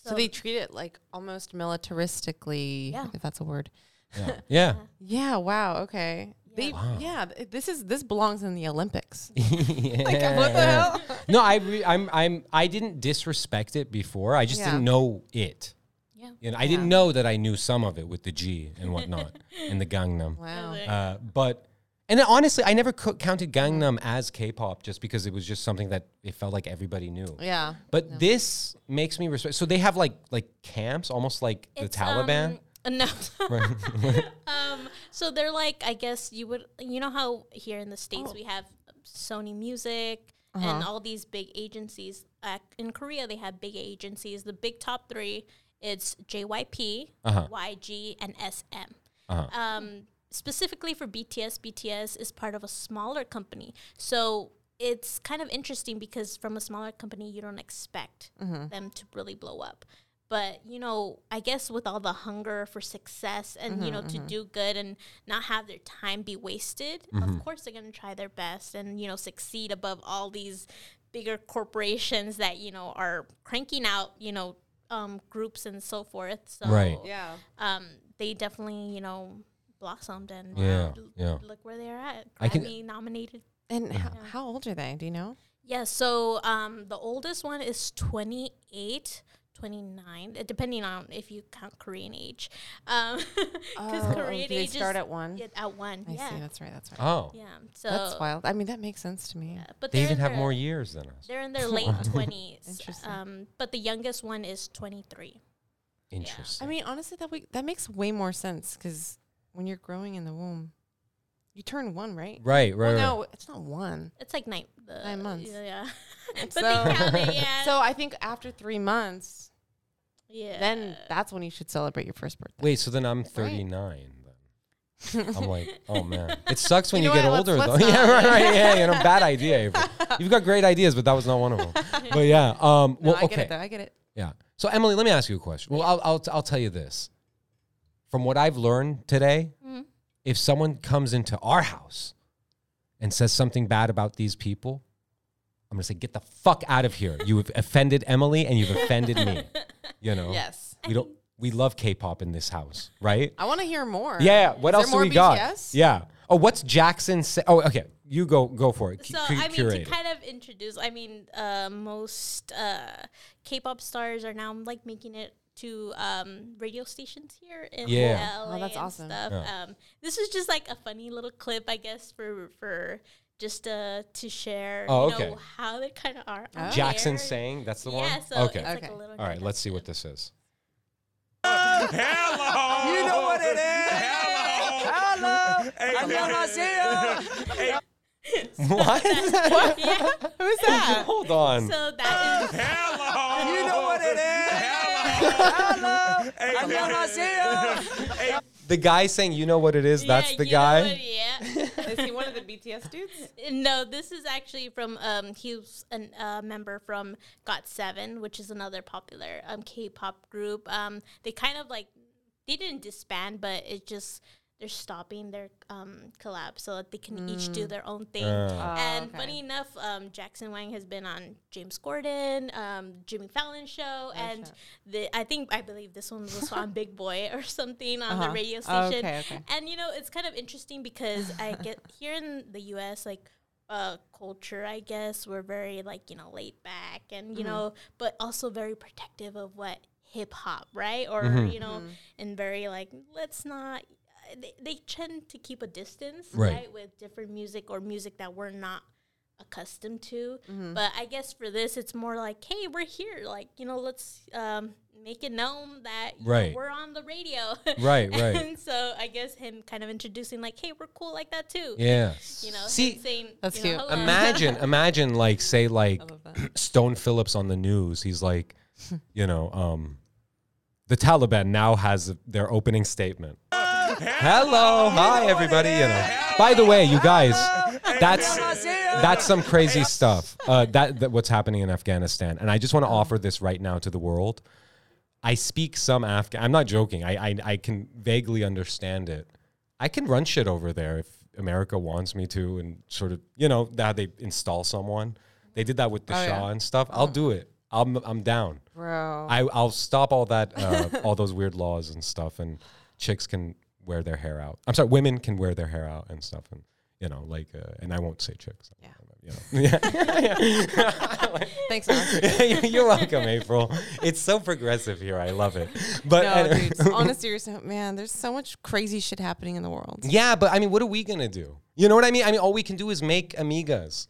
So, so- they treat it like almost militaristically, Yeah. if that's a word. Yeah. (laughs) yeah. Yeah. Wow. Okay. They, Wow. yeah. This is this belongs in the Olympics. (laughs) yeah. Like, what the hell? (laughs) no, I re- I'm I'm I didn't disrespect it before. I just Yeah. didn't know it. yeah You know, I didn't know that I knew some of it with the G and whatnot and the Gangnam. Wow. Uh, but and then honestly, I never co- counted Gangnam as K-pop just because it was just something that it felt like everybody knew. Yeah. But this makes me respect. So they have like like camps, almost like the Taliban. Um, no. (laughs) (laughs) um, so they're like, I guess you would, you know how here in the states we have Sony Music and all these big agencies. Uh, in Korea, they have big agencies. The big top three, it's JYP, Uh-huh. YG, and SM. Uh-huh. Um, specifically for BTS, BTS is part of a smaller company. So it's kind of interesting because from a smaller company, you don't expect them to really blow up. But, you know, I guess with all the hunger for success and, you know, to do good and not have their time be wasted, of course they're going to try their best and, you know, succeed above all these bigger corporations that, you know, are cranking out, you know, um, groups and so forth. So, Right. Yeah. um, they definitely, you know, blossomed and Yeah, l- yeah. look where they're at. I can- Grammy nominated. And how, how old are they? Do you know? Yeah, so um, the oldest one is 28, 29, uh, depending on if you count Korean age. (laughs) Because Oh, Korean they age start is at one? yeah, at one. I yeah. see. That's right. That's right. Oh, yeah. So That's wild. I mean, that makes sense to me. yeah, but they even have more years than us. They're in their (laughs) late (laughs) 20s. Interesting. Um, but the youngest one is 23. Interesting. I mean, honestly, that we, that makes way more sense because when you're growing in the womb, you turn one, right? right, right, Well, right. no, it's not one. It's like nine, the, Nine months. Yeah. yeah. (laughs) but So- they count it, yeah. (laughs) So I think after three months, yeah. then that's when you should celebrate your first birthday. Wait, so then I'm 39 then. I'm (laughs) like, oh man. It sucks when You you, know get what? older Let's- though. let's yeah, right, right. Yeah, you know, bad idea, Avery. You've got great ideas, but that was not one of them. But yeah. Um No, well I get okay. it though. I get it. Yeah. So Emily, let me ask you a question. Well, I'll I'll, I'll tell you this. From what I've learned today, Mhm. if someone comes into our house and says something bad about these people, I'm gonna say, get the fuck out of here. You have offended Emily and you've offended me. (laughs) You know? Yes. We don't we love K-pop in this house, right? I want to hear more. Yeah. What Is else do we got? Yeah. Oh, what's Jackson say? Oh, okay. You go go for it. So Cu- I mean, to it. kind of introduce, I mean, uh, most uh, K-pop stars are now like making it to um, radio stations here in Yeah. LA Oh, that's and awesome. stuff. Yeah. Um, this is just like a funny little clip, I guess, for for just uh, to share, Oh, you okay. know, how they kind of are. on Jackson air. saying that's the yeah, one. so okay. it's like Okay. a little All right. Let's see what this is. Hello. You know what it is. Hello. Hello. (laughs) what? yeah. (laughs) Who's that? (laughs) Hold on. So that is Hello. You know what it is. Hello. the guy saying, "You know what it is." that's the you know guy. what, yeah. Is he one of the BTS dudes? (laughs) No, this is actually from um he was a uh, member from GOT7, which is another popular um K-pop group. Um, they kind of like they didn't disband, but it just they're stopping their um collab so that they can each do their own thing. Uh. and okay. funny enough, um, Jackson Wang has been on James Corden, um, Jimmy Fallon show, and the I think I believe this one was on Big (laughs) Boy or something on the Uh-huh. radio Oh, station. okay, okay. And you know, it's kind of interesting because I (laughs) get here in the U.S. like uh, culture, I guess we're very like you know laid back and you Mm-hmm. know, but also very protective of what hip hop, right? Or Mm-hmm. you know, Mm-hmm. and very like let's not. They, they tend to keep a distance, Right. right. with different music or music that we're not accustomed to. Mm-hmm. But I guess for this, it's more like, hey, we're here. Like, you know, let's um, make it known that you know, Right. we're on the radio. (laughs) Right, right. (laughs) and so I guess him kind of introducing, like, hey, we're cool like that too. Yeah. (laughs) You know, See, saying, That's you know, cute. imagine, imagine, like, say, like. Stone Phillips on the news. He's like, you know, um, the Taliban now has their opening statement. Hello, hi everybody. You know. By the way, you guys, that's that's some crazy stuff. Uh, that, that what's happening in Afghanistan, and I just want to offer this right now to the world. I speak some Afghan. I'm not joking. I, I I can vaguely understand it. I can run shit over there if America wants me to, and sort of you know that they install someone. They did that with the Oh, yeah. Shah and stuff. I'll do it. I'm I'm down. Bro. I I'll stop all that uh, all those weird laws and stuff, and chicks can wear their hair out. I'm sorry, women can wear their hair out and stuff, and you know, like, uh, and I won't say chicks. Yeah. You know. (laughs) yeah. (laughs) Thanks, (laughs) You're welcome, April. It's so progressive here. I love it. But No, anyway- dude. On a serious note, man, there's so much crazy shit happening in the world. Yeah, but I mean, what are we gonna do? You know what I mean? I mean, all we can do is make amigas.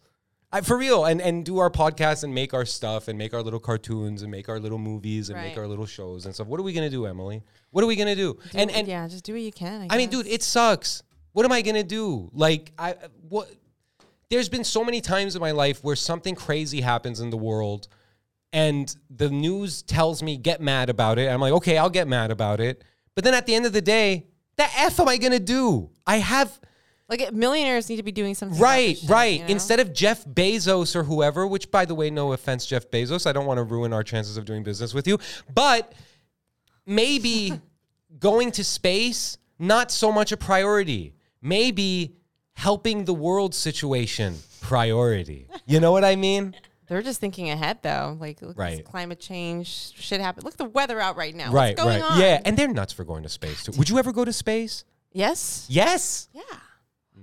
I, for real, and, and do our podcast and make our stuff and make our little cartoons and make our little movies and make our little shows and stuff. What are we gonna do, Emily? What are we gonna do? Do- and and yeah, just do what you can. I, I mean, dude, it sucks. What am I gonna do? Like, I what? There's been so many times in my life where something crazy happens in the world, and the news tells me get mad about it. I'm like, okay, I'll get mad about it. But then at the end of the day, the f am I gonna do? I have like millionaires need to be doing something. right, shit, right. you know? Instead of Jeff Bezos or whoever, which by the way, no offense, Jeff Bezos, I don't want to ruin our chances of doing business with you, but maybe (laughs) going to space not so much a priority. Maybe helping the world situation priority. You know what I mean? (laughs) they're just thinking ahead, though. Like, look, Right. climate change shit happen. Look at the weather out right now. right, What's going right. on? Yeah, and they're nuts for going to space too. Would you ever go to space? Yes. Yes. Yeah.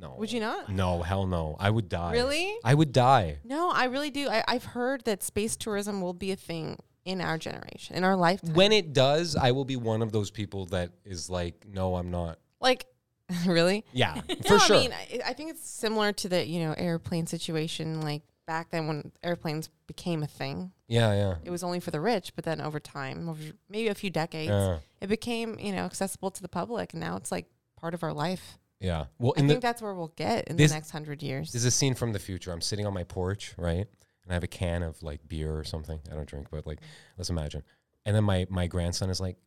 No. Would you not? No, hell no. I would die. Really? I would die. No, I really do. I, I've heard that space tourism will be a thing in our generation, in our lifetime. When it does, I will be one of those people that is like, no, I'm not. like, (laughs) really? Yeah, (laughs) for no, sure. I mean, I, I think it's similar to the you know airplane situation. Like back then when airplanes became a thing, yeah, yeah. it was only for the rich. But then over time, over maybe a few decades, Yeah. it became you know accessible to the public, and now it's like part of our life. Yeah. Well, I in think the, that's where we'll get in This- the next hundred years. there's a scene from the future. I'm sitting on my porch, right? And I have a can of like beer or something. I don't drink, but like, let's imagine. And then my my grandson is like,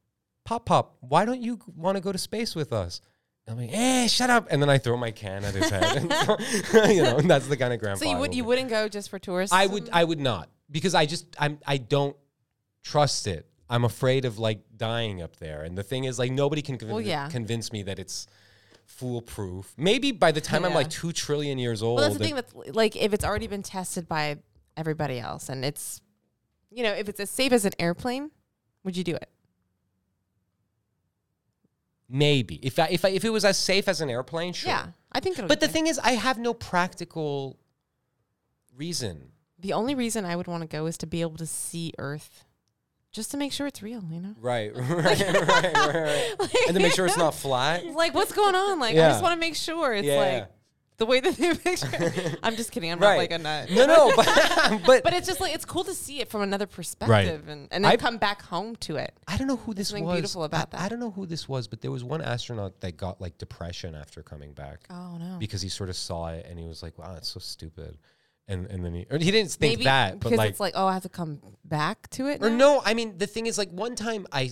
"Pop, pop, why don't you want to go to space with us?" I'm like, "Eh, shut up!" And then I throw my can at his head. (laughs) (laughs) You know, and that's the kind of grandpa. so you would you wouldn't go just for tourists? I would I would not because I just I'm I don't trust it. I'm afraid of like dying up there. And the thing is like nobody can convince, Well, yeah. convince me that it's foolproof. Maybe by the time I'm like 2 trillion years old. Well, that's the thing. That's like if it's already been tested by everybody else. And it's, you know, if it's as safe as an airplane, would you do it? Maybe if I, if I, if it was as safe as an airplane, sure. Yeah, I think. But the thing is, I have no practical reason. the only reason I would want to go is to be able to see Earth, just to make sure it's real. You know, Right, (laughs) (laughs) right, right, right, right. and to make sure it's not (laughs) flat. like what's going on? Like I just want to make sure it's Yeah. like the way that they picture. I'm just kidding. I'm Right. not like a nut. No, no, but but, But it's just like it's cool to see it from another perspective and, and then I- come back home to it. I don't know who this was. beautiful about I, that. I don't know who this was, but there was one astronaut that got like depression after coming back Oh no. because he sort of saw it and he was like, "Wow, it's so stupid," and and then he or he didn't think Maybe that, but because like, it's like, oh, I have to come back to it. or now? no, I mean the thing is like one time I,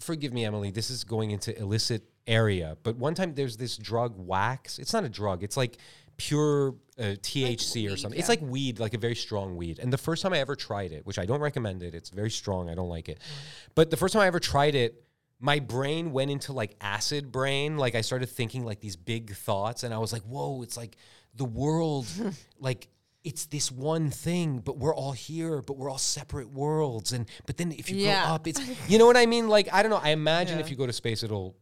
forgive me, Emily, this is going into illicit area, but one time there's this drug wax. It's not a drug. It's like pure uh, THC or something. It's like weed, like a very strong weed. And the first time I ever tried it, which I don't recommend it, it's very strong. I don't like it. But the first time I ever tried it, my brain went into like acid brain. Like I started thinking like these big thoughts, and I was like, whoa, it's like the world, (laughs) like it's this one thing, but we're all here, but we're all separate worlds. And but then if you Yeah. go up, it's you know what I mean? Like I don't know. I imagine Yeah. if you go to space, it'll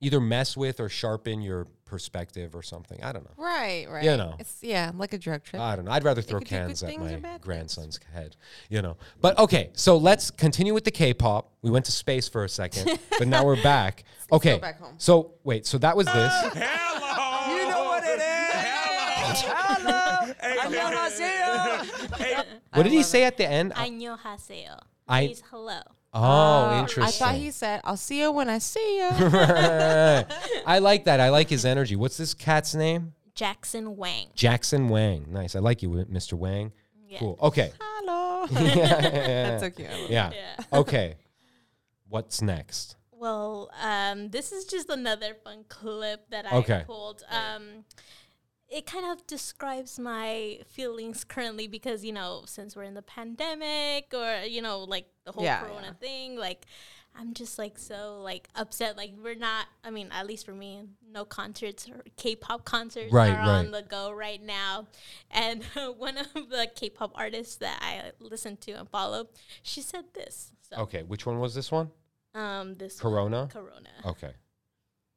either mess with or sharpen your perspective or something. I don't know. Right, right. You know. It's yeah, like a drug trip. I don't know. I'd rather throw could do good cans at my bad things. grandson's head, you know. But okay, so let's continue with the K-pop. We went to space for a second, but now we're back. (laughs) Okay. back home. So wait, so that was this. (laughs) You know what it is. Hello. (laughs) What did he say at the end? Annyeonghaseyo. I, He's hello. Oh, interesting. I thought he said, I'll see you when I see you. (laughs) I like that. I like his energy. What's this cat's name? Jackson Wang. Jackson Wang. Nice. I like you, Mr. Wang. Yeah. Cool. Okay. Hello. (laughs) That's so cute. Yeah. Okay. What's next? Well, um, this is just another fun clip that I pulled. Um, it kind of describes my feelings currently because you know since we're in the pandemic or you know like the whole Yeah, corona yeah. thing like i'm just like so like upset like we're not i mean at least for me no concerts or k-pop concerts Right, are on the go right now and (laughs) one of the k-pop artists that i listen to and follow she said this so Okay. Which one was this one? um this Corona? one, corona Okay.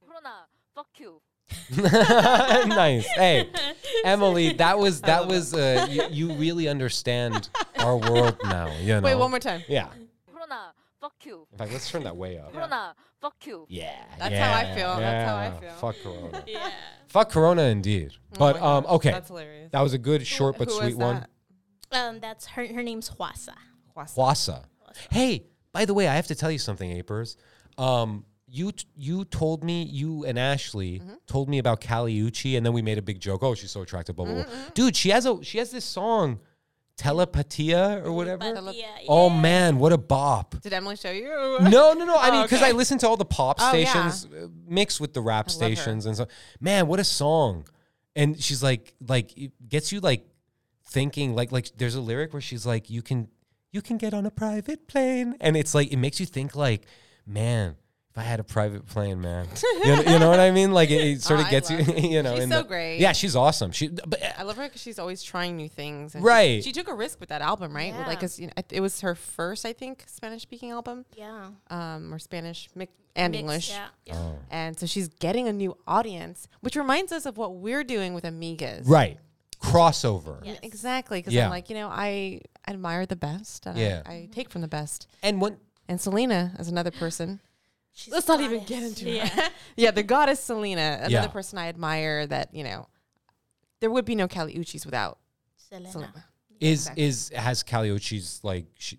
Corona, fuck you. (laughs) nice. Hey, (laughs) Emily, that was that was uh, you, you really understand our world now. You know. Wait, one more time. Yeah. Corona, fuck you. In fact, let's turn that way up. Corona, fuck you. Yeah. That's yeah, how I feel. That's how I feel. Fuck Corona. yeah Fuck Corona, indeed. But Oh um, okay, That's hilarious. that was a good, short but Who was sweet one. um that's her her name's hwasa Hwasa. Hwasa. Hey, by the way, I have to tell you something, Apers. Um, you t- you told me you and Ashley Mm-hmm. told me about Kali Uchis, and then we made a big joke. Oh, she's so attractive, blah blah Mm-hmm. Dude, she has a she has this song, Telepatia or whatever. Telepatia, Oh yeah. man, what a bop! Did Emily show you? No, no, no. I (laughs) Oh, mean, because okay. I listen to all the pop Oh, yeah. stations uh, mixed with the rap I stations, and so man, what a song! And she's like, like it gets you like thinking, like, like there's a lyric where she's like, you can, you can get on a private plane, and it's like it makes you think, like, man. If I had a private plane, man, (laughs) you know, you know what I mean? Like it, it sort Oh, of gets you, (laughs) you know. She's so the- great. Yeah, she's awesome. She, but uh, I love her because she's always trying new things. and she- Right. She, took a risk with that album, right? With, Like, Yeah. 'cause, you know, it was her first, I think, Spanish speaking album, yeah um, or Spanish mi- and Mixed, English. yeah, yeah. Oh. And so she's getting a new audience, which reminds us of what we're doing with Amigas. right, crossover, Yes. Exactly. Because Yeah. I'm like, you know, I admire the best. And Yeah. I, I take from the best. and when And Selena is another person. She's Let's not even get into yeah. it. (laughs) yeah, the goddess Selena, another Yeah. person I admire that, you know, there would be no Kali Uchis without Selena. Selena. is Exactly. is has Kali Uchis's like she,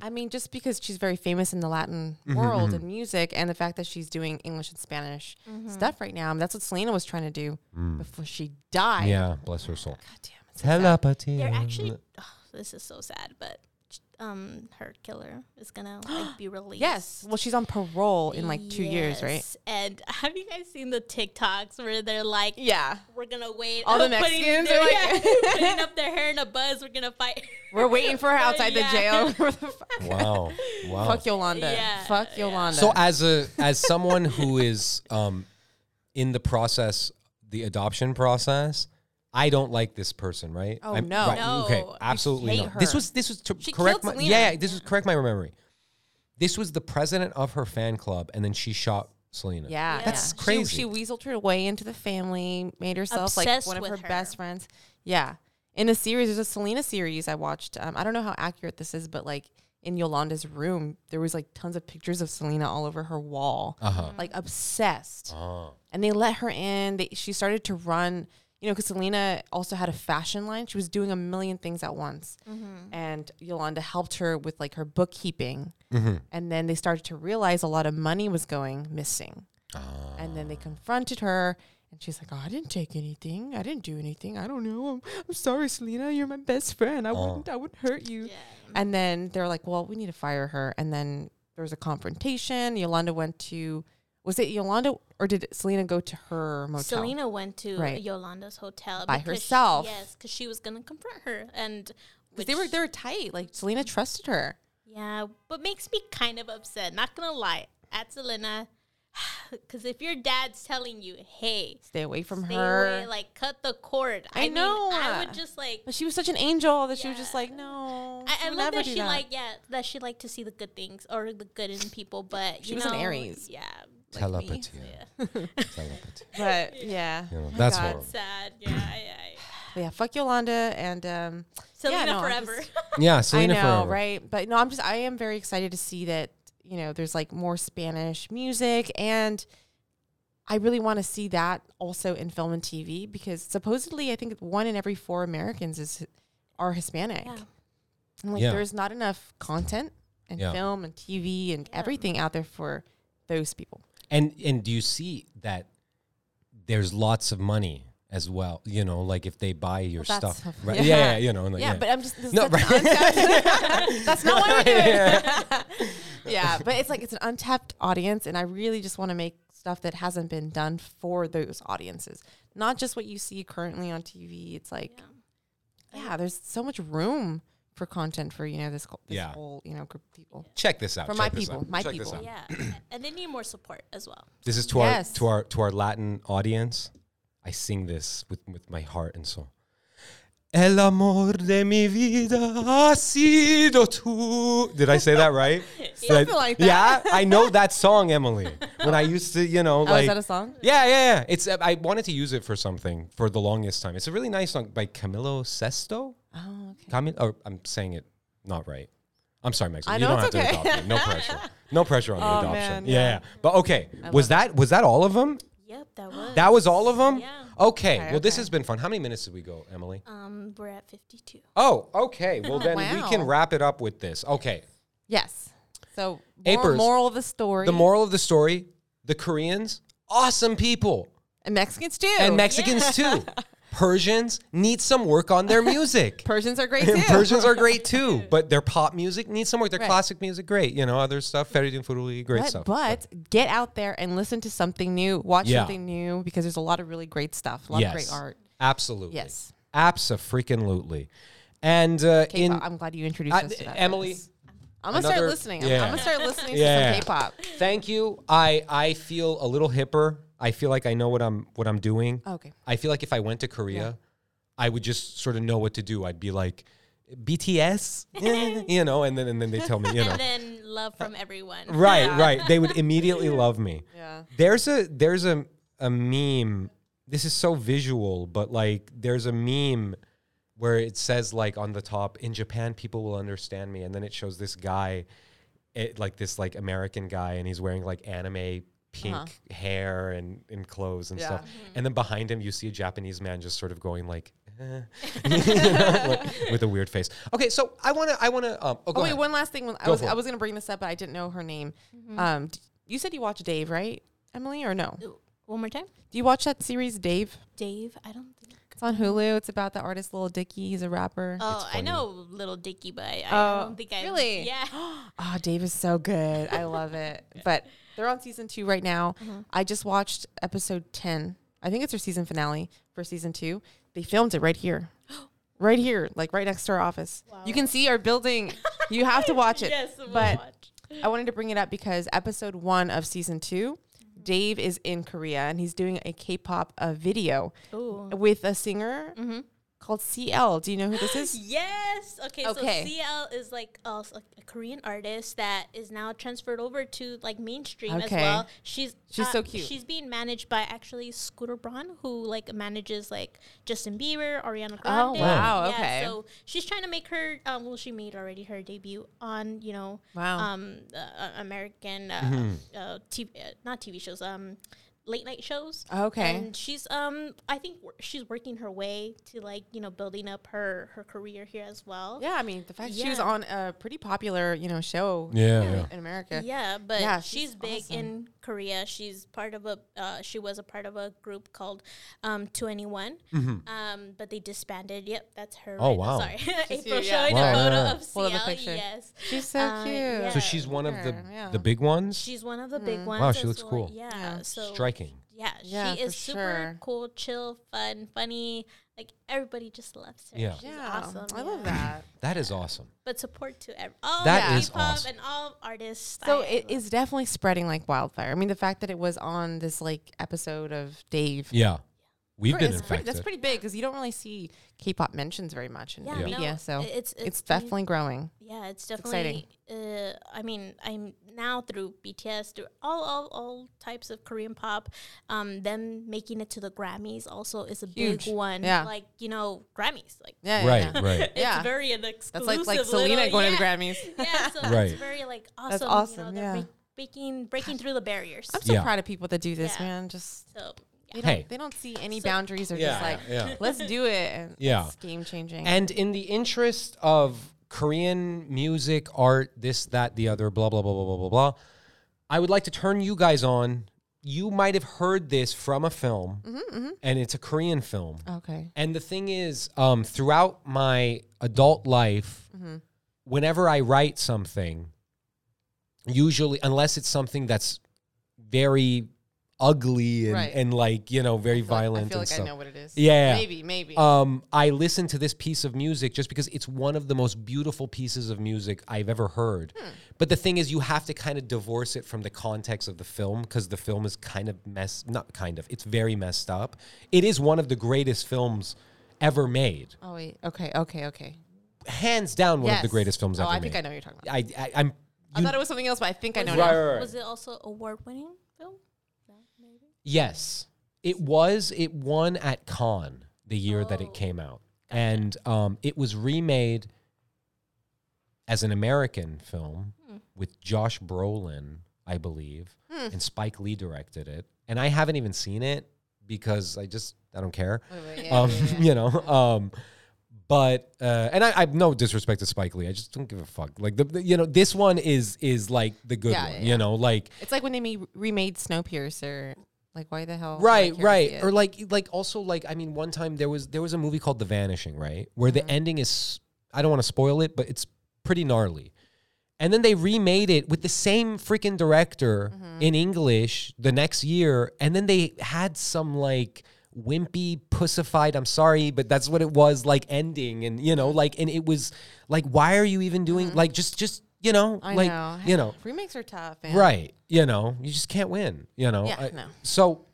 I mean, just because she's very famous in the Latin Mhm, world mhm. and music, and the fact that she's doing English and Spanish Mm-hmm. stuff right now, I mean, that's what Selena was trying to do Mm. before she died. yeah, bless her soul. God damn it. so sad. Telepathy. They're actually. oh, this is so sad, but um, her killer is gonna like (gasps) be released. Yes. Well, she's on parole in like two years, right? Yes. And (laughs) have you guys seen the TikToks where they're like, Yeah. "We're gonna wait." All the (laughs) putting Mexicans are like- yeah, (laughs) putting up their hair in a buzz. We're gonna fight. We're waiting for her outside Yeah. the jail. What the fuck? Wow. Wow. Fuck Yolanda. Yeah, Fuck. Yolanda. So as a as someone who is um in the process, the adoption process, I don't like this person, right? Oh, I'm- no. right, No. Okay, absolutely hate no. This was this was to She correct my Selena. yeah, yeah, this was correct my memory. This was the president of her fan club, and then she shot Selena. Yeah, That's yeah. She- crazy. She, weaseled her way into the family, made herself Obsessed like one of her, with her. best friends. Yeah, in a series, there's a Selena series I watched. Um, I don't know how accurate this is, but like in Yolanda's room, there was like tons of pictures of Selena all over her wall, Uh huh. like obsessed. Oh. And they let her in. They, she started to run. You know, because Selena also had a fashion line. She was doing a million things at once, and Yolanda helped her with like her bookkeeping. Mm-hmm. And then they started to realize a lot of money was going missing. And then they confronted her, and she's like, "Oh, I didn't take anything. I didn't do anything. I don't know. I'm, I'm sorry, Selena. You're my best friend. I wouldn't. I wouldn't hurt you." Yeah. And then they're like, "Well, we need to fire her." And then there was a confrontation. Yolanda went to. Was it Yolanda or did Selena go to her motel? Selena went to Right. Yolanda's hotel By because she- herself. yes, because she was gonna confront her, and they were they were tight. Like Selena trusted her. Yeah, but makes me kind of upset. Not gonna lie, at Selena, (sighs) because if your dad's telling you, "Hey, Stay away from stay her. away, like cut the cord," I mean, know. I would just like. but she was such an angel that she was just like, no. I, I would love never that do she like yeah that she liked to see the good things or the good in people, but She you was an know, Aries. Yeah, Telepathy. yeah. (laughs) Telepathy. (laughs) But yeah, You know, Oh that's God. sad. Yeah, I, (sighs) I, yeah, fuck Yolanda and um, Selena no, forever. just- (laughs) Yeah, Selena I know, forever. right? But no, I'm just I am very excited to see that you know there's like more Spanish music, and I really want to see that also in film and TV because supposedly I think one in every four Americans is are Hispanic. Yeah. And like Yeah. there's not enough content and Yeah. film and TV and Yeah. everything out there for those people. And and do you see that there's lots of money as well? You know, like if they buy your Well, stuff, (laughs) right? yeah. Yeah, yeah, you know, like, yeah, but I'm just this No, is such an untapped- (laughs) that's not why we're doing it. yeah, but it's like it's an untapped audience, and I really just want to make stuff that hasn't been done for those audiences, not just what you see currently on TV. It's like, yeah, there's so much room for content for you know this, co- this Yeah. whole you know group of people. check this out. For check my people, out, my check people. yeah, (clears throat) and they need more support as well. This is to Yes. our to our to our Latin audience. I sing this with with my heart and soul. El amor de mi vida ha sido tú. Did I say that right? (laughs) Something like that. Yeah, I know that song, Emily. When I used to, you know, Oh, like is that a song? yeah, yeah, yeah. It's uh, I wanted to use it for something for the longest time. It's a really nice song by Camilo Sesto. Oh, okay. Camilo, or I'm saying it not right. I'm sorry, Max. You know don't have it's to okay. adopt me. No pressure. (laughs) No pressure on the Oh, adoption. man, yeah. yeah. But okay, I was that was that all of them? Yep, that (gasps) was. That was all of them. Yeah. Okay. Okay, well, this okay. has been fun. How many minutes did we go, Emily? Um, we're at fifty-two. Oh, okay. Well, (laughs) then we Wow. can wrap it up with this. Okay. Yes. So Apers, moral, moral of the story. The moral of the story: the Koreans, awesome people, and Mexicans too. and Mexicans too. (laughs) Persians need some work on their music. (laughs) Persians are great (laughs) too. Persians are great too, but their pop music needs some work. Their Right. classic music, great. You know, other stuff, Fereydoun Foroughi, great but, stuff. but get out there and listen to something new, watch Yeah. something new because there's a lot of really great stuff, a lot of great art. Absolutely. Yes. Absolutely. And uh, in I'm glad you introduced I- us to that. Emily, I'm gonna start listening. I'm. I'm gonna start listening Yeah. to some K-pop. thank you. I I feel a little hipper. I feel like I know what I'm what I'm doing. Okay. I feel like if I went to Korea, I would just sort of know what to do. I'd be like, BTS, (laughs) Eh, you know, and then and then they tell me, you (laughs) know, And then love from everyone. (laughs) right, right. They would immediately love me. Yeah. There's a there's a a meme. This is so visual, but like there's a meme where it says like on the top, in Japan people will understand me, and then it shows this guy, it, like this like American guy, and he's wearing like anime pink Uh-huh. hair and, and clothes and Yeah. stuff, and then behind him you see a Japanese man just sort of going like. eh, you know, like, with a weird face. Okay, so I want to. I want to. Um, oh, go Oh wait, ahead. one last thing. I Go was. I was gonna bring this up, but I didn't know her name. Mm-hmm. Um, d- you said you watched Dave, right, Emily, or no? One more time, Do you watch that series, Dave? Dave. I don't think. It's on Hulu. It's about the artist Little Dicky. He's a rapper. Oh, I know Little Dicky, but I, I Oh, don't think I really? Yeah. Oh, (gasps) Dave is so good. I love it. (laughs) But they're on season two right now. I just watched episode 10. I think it's their season finale for season two. They filmed it right here. (gasps) Right here, like right next to our office. You can see our building. You have to watch it. (laughs) yes, we'll but watch. I wanted to bring it up because episode one of season two, Dave is in Korea and he's doing a K-pop uh, video Ooh. with a singer Mm-hmm. Called CL. Do you know who this is? (gasps) Yes. Okay, Okay. So CL is like a, a Korean artist that is now transferred over to like mainstream as well. She's She's uh, so cute. She's being managed by actually Scooter Braun, who like manages like Justin Bieber, Ariana Grande. Oh, Grande. wow, Yeah, okay. So she's trying to make her. Um, well, she made already her debut on you know Wow. um uh, American uh, Mm-hmm. uh, TV uh, not TV shows um late night shows. Okay. And she's um I think wor- she's working her way to like you know building up her her career here as well. Yeah, I mean the fact she was on a pretty popular, you know, show Yeah, in, yeah. in America. Yeah, but Yeah, she's, she's big awesome. in Korea. She's part of a. Uh, she was a part of a group called um, 2NE1. Um, but they disbanded. Yep, that's her. Mm-hmm. Oh, right wow. Sorry, (laughs) April you, yeah. showing Wow, a photo yeah. of Pull up a CL. picture. Yes, She's so Uh, cute. yeah. So she's one of the yeah. the big ones. she's one of the big ones. Wow, she looks well. cool. Yeah, Yeah. so Striking. yeah, Yeah, she for is super sure. cool, chill, fun, funny. Like everybody just loves her. Yeah. she's Yeah, awesome. I love that. (laughs) That is awesome. But support to ev- all That that is K-pop awesome. and all artists. So I it love. is definitely spreading like wildfire. I mean, the fact that it was on this like episode of Dave. Yeah, we've been it's pretty, that's pretty big because you don't really see K-pop mentions very much in Yeah, the no, media. So it's- it's, it's doing- definitely growing. Yeah, it's exciting. definitely. Uh, I mean, I'm now through BTS, through all, all, all types of Korean pop. Um, them making it to the Grammys also is a Huge. big one. Yeah. like you know, Grammys. Like Yeah, yeah, right, yeah. right. (laughs) it's Yeah. very an That's exclusive. like like Selena little- going yeah. to the Grammys. (laughs) Yeah, so Right. it's very like awesome. That's You awesome, know, they're yeah. breaking breaking through the barriers. I'm so Yeah. proud of people that do this, Yeah. man. Just So they yeah. don't, Hey. they don't see any So- boundaries. They're Yeah, just like, yeah. (laughs) let's do it. And Yeah. it's game changing. And in the interest of Korean music, art, this, that, the other, blah, blah, blah, blah, blah, blah, blah, I would like to turn you guys on. You might have heard this from a film, Mm-hmm, and it's a Korean film. okay. And the thing is, um, throughout my adult life, Mm-hmm. whenever I write something, usually, unless it's something that's very ugly and, Right. and like, you know, very I feel like- violent I feel and like stuff. I know what it is. Yeah. Maybe, maybe. Um, I listen to this piece of music just because it's one of the most beautiful pieces of music I've ever heard. Hmm. But the thing is, you have to kind of divorce it from the context of the film because the film is kind of mess. not kind of, it's very messed up. It is one of the greatest films ever made, oh wait. Okay. Okay. Okay. hands down, one of the greatest films oh, ever I made. I think I know what you're talking about. I, I, I'm. I thought it was something else, but I think I know. Was now. it- Right, right, right. Was it also award winning film? No, maybe. Yes, it was. It won at Cannes the year that Oh. it came out, and um, it was remade as an American film Hmm. with Josh Brolin, I believe, Hmm. and Spike Lee directed it. And I haven't even seen it because I just I don't care. Wait, wait, yeah, um, yeah, yeah. (laughs) you know. Um, but uh, and I, I have no disrespect to Spike Lee. I just don't give a fuck. Like the, the- you know this one is is like the good one. You know, like It's like when they made, remade Snowpiercer. Like, why the hell? right care to see right or like like also like i mean one time there was there was a movie called the vanishing right where Mm-hmm. the ending is i don't want to spoil it but it's pretty gnarly and then they remade it with the same freaking director Mm-hmm. in english the next year and then they had some like wimpy pussified i'm sorry but that's what it was like ending and you know like and it was like why are you even doing like just just you know. I like know. you know remakes are tough. Man. Right. You know, you just can't win, you know. Yeah, I- no. So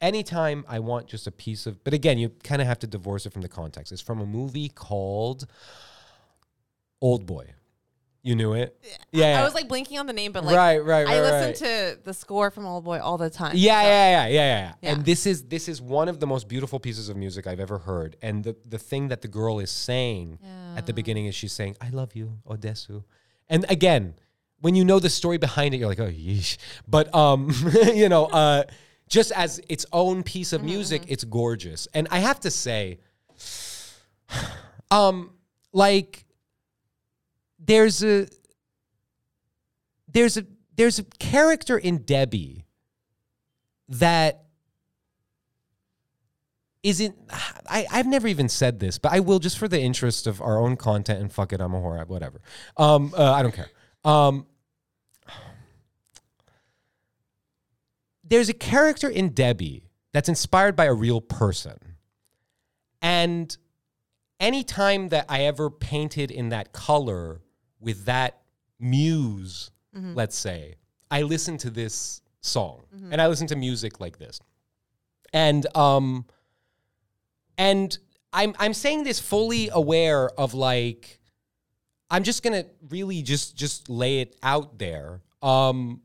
anytime I want just a piece of but again, you kind of have to divorce it from the context. It's from a movie called Old Boy. You knew it? Yeah. I was like blinking on the name, but like, right, right, right. I right. listen to the score from Old Boy all the time. Yeah, so- yeah, yeah, yeah, yeah, Yeah. And this is this is one of the most beautiful pieces of music I've ever heard. And the the thing that the girl is saying at the beginning is she's saying, "I love you, Odessu." And again, when you know the story behind it, you're like, "Oh, yeesh." But um, (laughs) you know, uh, just as its own piece of Mm-hmm, music, it's gorgeous. And I have to say, (sighs) um, like there's a there's a there's a character in Debbie that isn't I, I've never even said this, but I will just for the interest of our own content and fuck it, I'm a whore, whatever. Um, uh, I don't care. Um, there's a character in Debbie that's inspired by a real person. And anytime that I ever painted in that color with that muse, let's say, I listen to this song, and I listen to music like this, and um, and I'm I'm saying this fully aware of like, I'm just gonna really just just lay it out there. Um,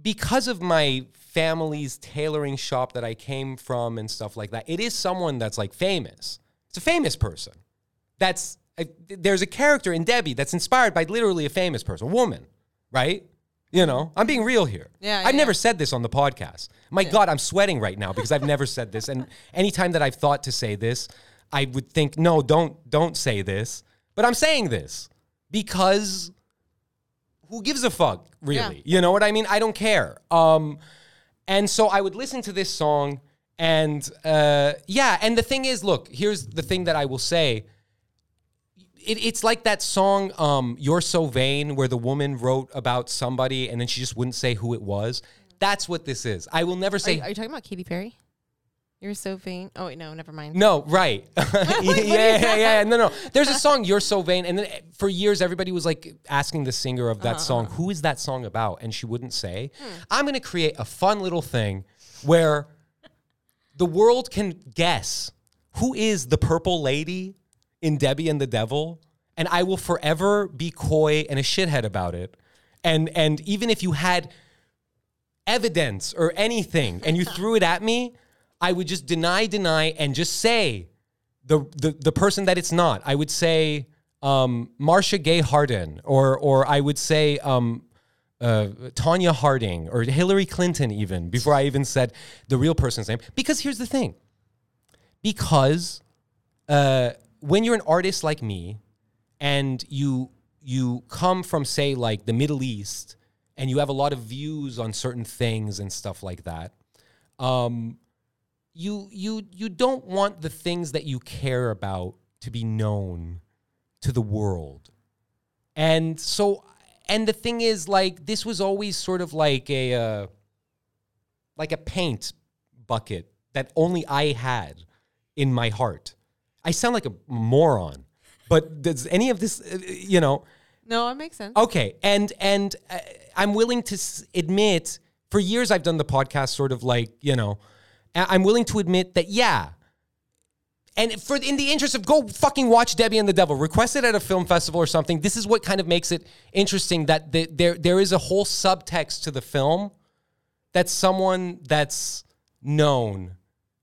because of my family's tailoring shop that I came from and stuff like that, it is someone that's like famous. It's a famous person. That's a, there's a character in Debbie that's inspired by literally a famous person, a woman, right? You know, I'm being real here. Yeah, I've yeah, never yeah. said this on the podcast. My God, I'm sweating right now because I've never said this. And (laughs) anytime that I've thought to say this, I would think, no, don't don't say this. But I'm saying this because who gives a fuck, really? You know what I mean? I don't care. Um, and so I would listen to this song, and uh, yeah. And the thing is, look, here's the thing that I will say. It, it's like that song, um, "You're So Vain," where the woman wrote about somebody, and then she just wouldn't say who it was. That's what this is. I will never Are say you, are you talking about Katy Perry? You're so vain. Oh wait, no, never mind. no, right. (laughs) (laughs) yeah, yeah, yeah. No, no. There's a song, You're So Vain. And then for years, everybody was like asking the singer of that Uh-huh, song, who is that song about? And she wouldn't say. Hmm. I'm going to create a fun little thing where the world can guess who is the purple lady in Debbie and the Devil. And I will forever be coy and a shithead about it. And, and even if you had evidence or anything and you threw it at me, I would just deny, deny, and just say the the, the person that it's not. I would say um, Marcia Gay Harden, or or I would say um, uh, Tonya Harding, or Hillary Clinton, even before I even said the real person's name. Because here's the thing. Because uh, when you're an artist like me, and you you come from say like the Middle East, and you have a lot of views on certain things and stuff like that. Um, you you you don't want the things that you care about to be known to the world. And so and the thing is like this was always sort of like a uh, like a paint bucket that only I had in my heart. I sound like a moron, but does any of this uh, you know No, it makes sense. Okay, and and uh, I'm willing to s- admit, for years I've done the podcast, sort of like you know, I- I'm willing to admit that yeah. And for in the interest of go fucking watch Debbie and the Devil, request it at a film festival or something. This is what kind of makes it interesting that the, there there is a whole subtext to the film that's someone that's known,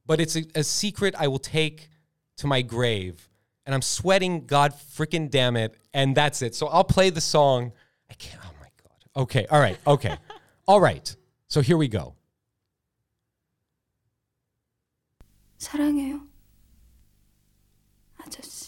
but it's a, a secret I will take to my grave. And I'm sweating, God freaking damn it. And that's it. So I'll play the song. I can't, oh my God. Okay, all right, okay. (laughs) all right. So here we go. 사랑해요. 아저씨.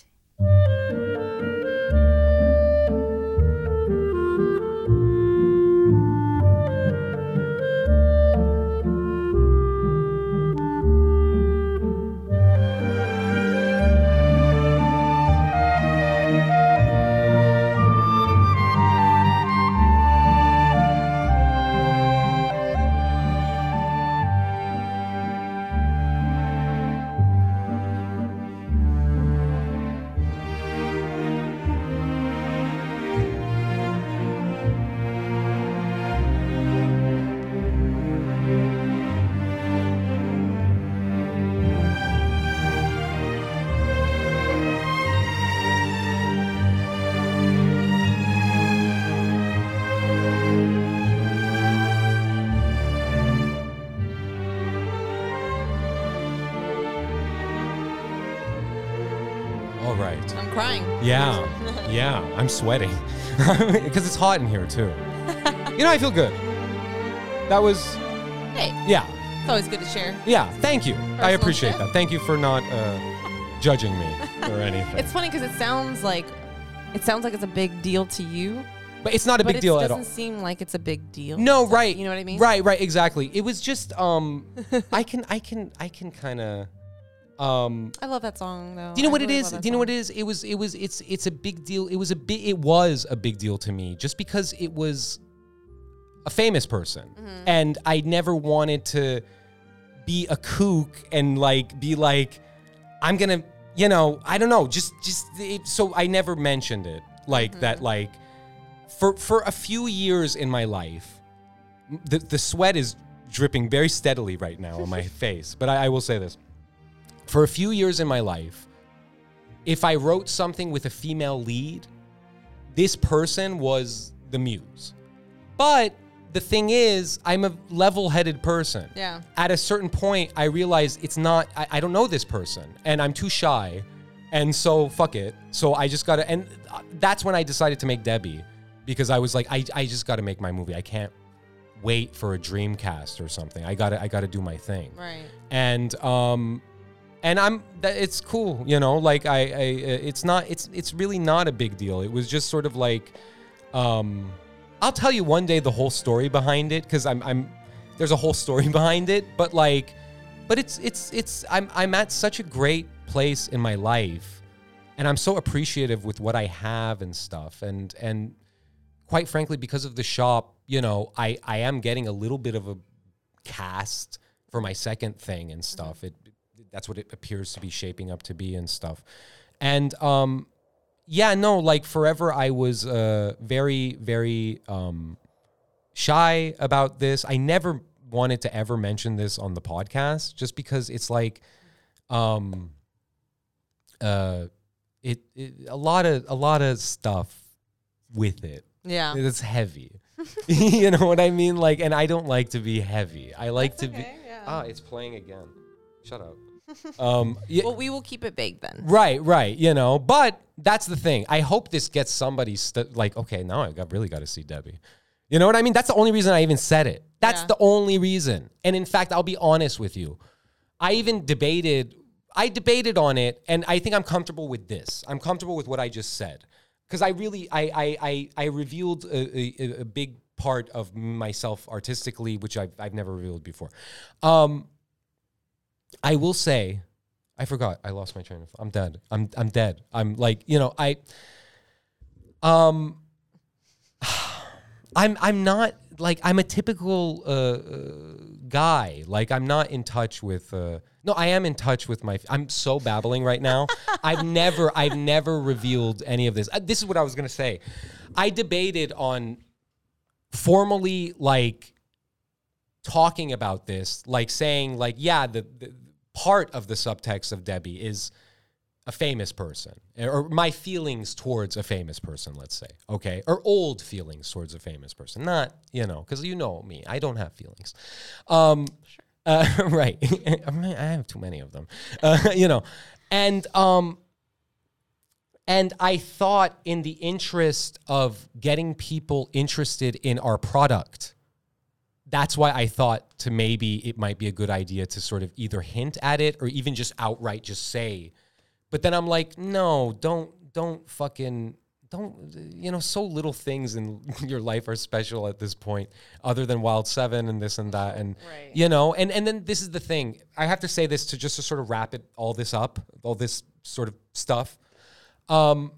I'm sweating (laughs) because it's hot in here too. You know, I feel good. That was, Hey, yeah, it's always good to share. yeah. Thank you. I appreciate shit. that. Thank you for not uh, judging me or (laughs) anything. It's funny because it sounds like it sounds like it's a big deal to you, but it's not a big deal at all. it doesn't seem like it's a big deal. No, right. You know what I mean? Right, right, exactly. It was just um (laughs) I can I can I can kind of um I love that song though. do you know I what it really is? love that Do you know what it is? It was it was it's it's a big deal. It was a big it was a big deal to me just because it was a famous person. Mm-hmm. And I never wanted to be a kook and like be like I'm going to, you know, I don't know, just just it, so I never mentioned it like Mm-hmm. that like for for a few years in my life the the sweat is dripping very steadily right now on my (laughs) face. But I, I will say this: for a few years in my life, if I wrote something with a female lead, this person was the muse. But the thing is, I'm a level-headed person. Yeah. At a certain point, I realize it's not. I, I don't know this person, and I'm too shy, and so fuck it. So I just gotta. And uh, that's when I decided to make Debbie, because I was like, I, I just gotta make my movie. I can't wait for a Dreamcast or something. I gotta I gotta do my thing Right. and um and i'm that it's cool you know like i i it's not it's it's really not a big deal it was just sort of like um i'll tell you one day the whole story behind it because i'm i'm there's a whole story (laughs) behind it but like but it's it's it's i'm i'm at such a great place in my life and i'm so appreciative with what i have and stuff and and quite frankly because of the shop you know i i am getting a little bit of a cast for my second thing and stuff. It that's what it appears to be shaping up to be and stuff. And um yeah, no, like forever I was uh very very um shy about this. I never wanted to ever mention this on the podcast just because it's like um uh it, it a lot of a lot of stuff with it Yeah. it's heavy. (laughs) you know what I mean? Like, and I don't like to be heavy. I like to be. yeah. Ah, it's playing again. Shut up. Um, yeah, Well, we will keep it vague then. right, right. You know, but that's the thing. I hope this gets somebody st- like, okay, now I got really got to see Debbie. You know what I mean? That's the only reason I even said it. That's Yeah. the only reason. And in fact, I'll be honest with you. I even debated. I debated on it, and I think I'm comfortable with this. I'm comfortable with what I just said because I really I I I, I revealed a, a, a big part of myself artistically, which I've I've never revealed before. Um, I will say, I forgot. I lost my train of. I'm dead. I'm I'm dead. I'm like you know I. Um. (sighs) I'm I'm not like I'm a typical uh, uh, guy. Like I'm not in touch with. Uh, no, I am in touch with my. I'm so babbling right now. (laughs) I've never I've never revealed any of this. Uh, this is what I was gonna say. I debated on formally like talking about this, like saying like yeah, the, the part of the subtext of Debbie is a famous person or my feelings towards a famous person let's say okay? Or old feelings towards a famous person not you know because you know me i don't have feelings. Um uh, (laughs) right (laughs) I, I have too many of them uh, (laughs) you know and um and i thought in the interest of getting people interested in our product that's why I thought to maybe it might be a good idea to sort of either hint at it or even just outright just say. But then I'm like, no, don't don't fucking don't you know so little things in (laughs) your life are special at this point other than wild 7 and this and that and Right. you know and and then this is the thing i have to say this to just to sort of wrap it all this up all this sort of stuff um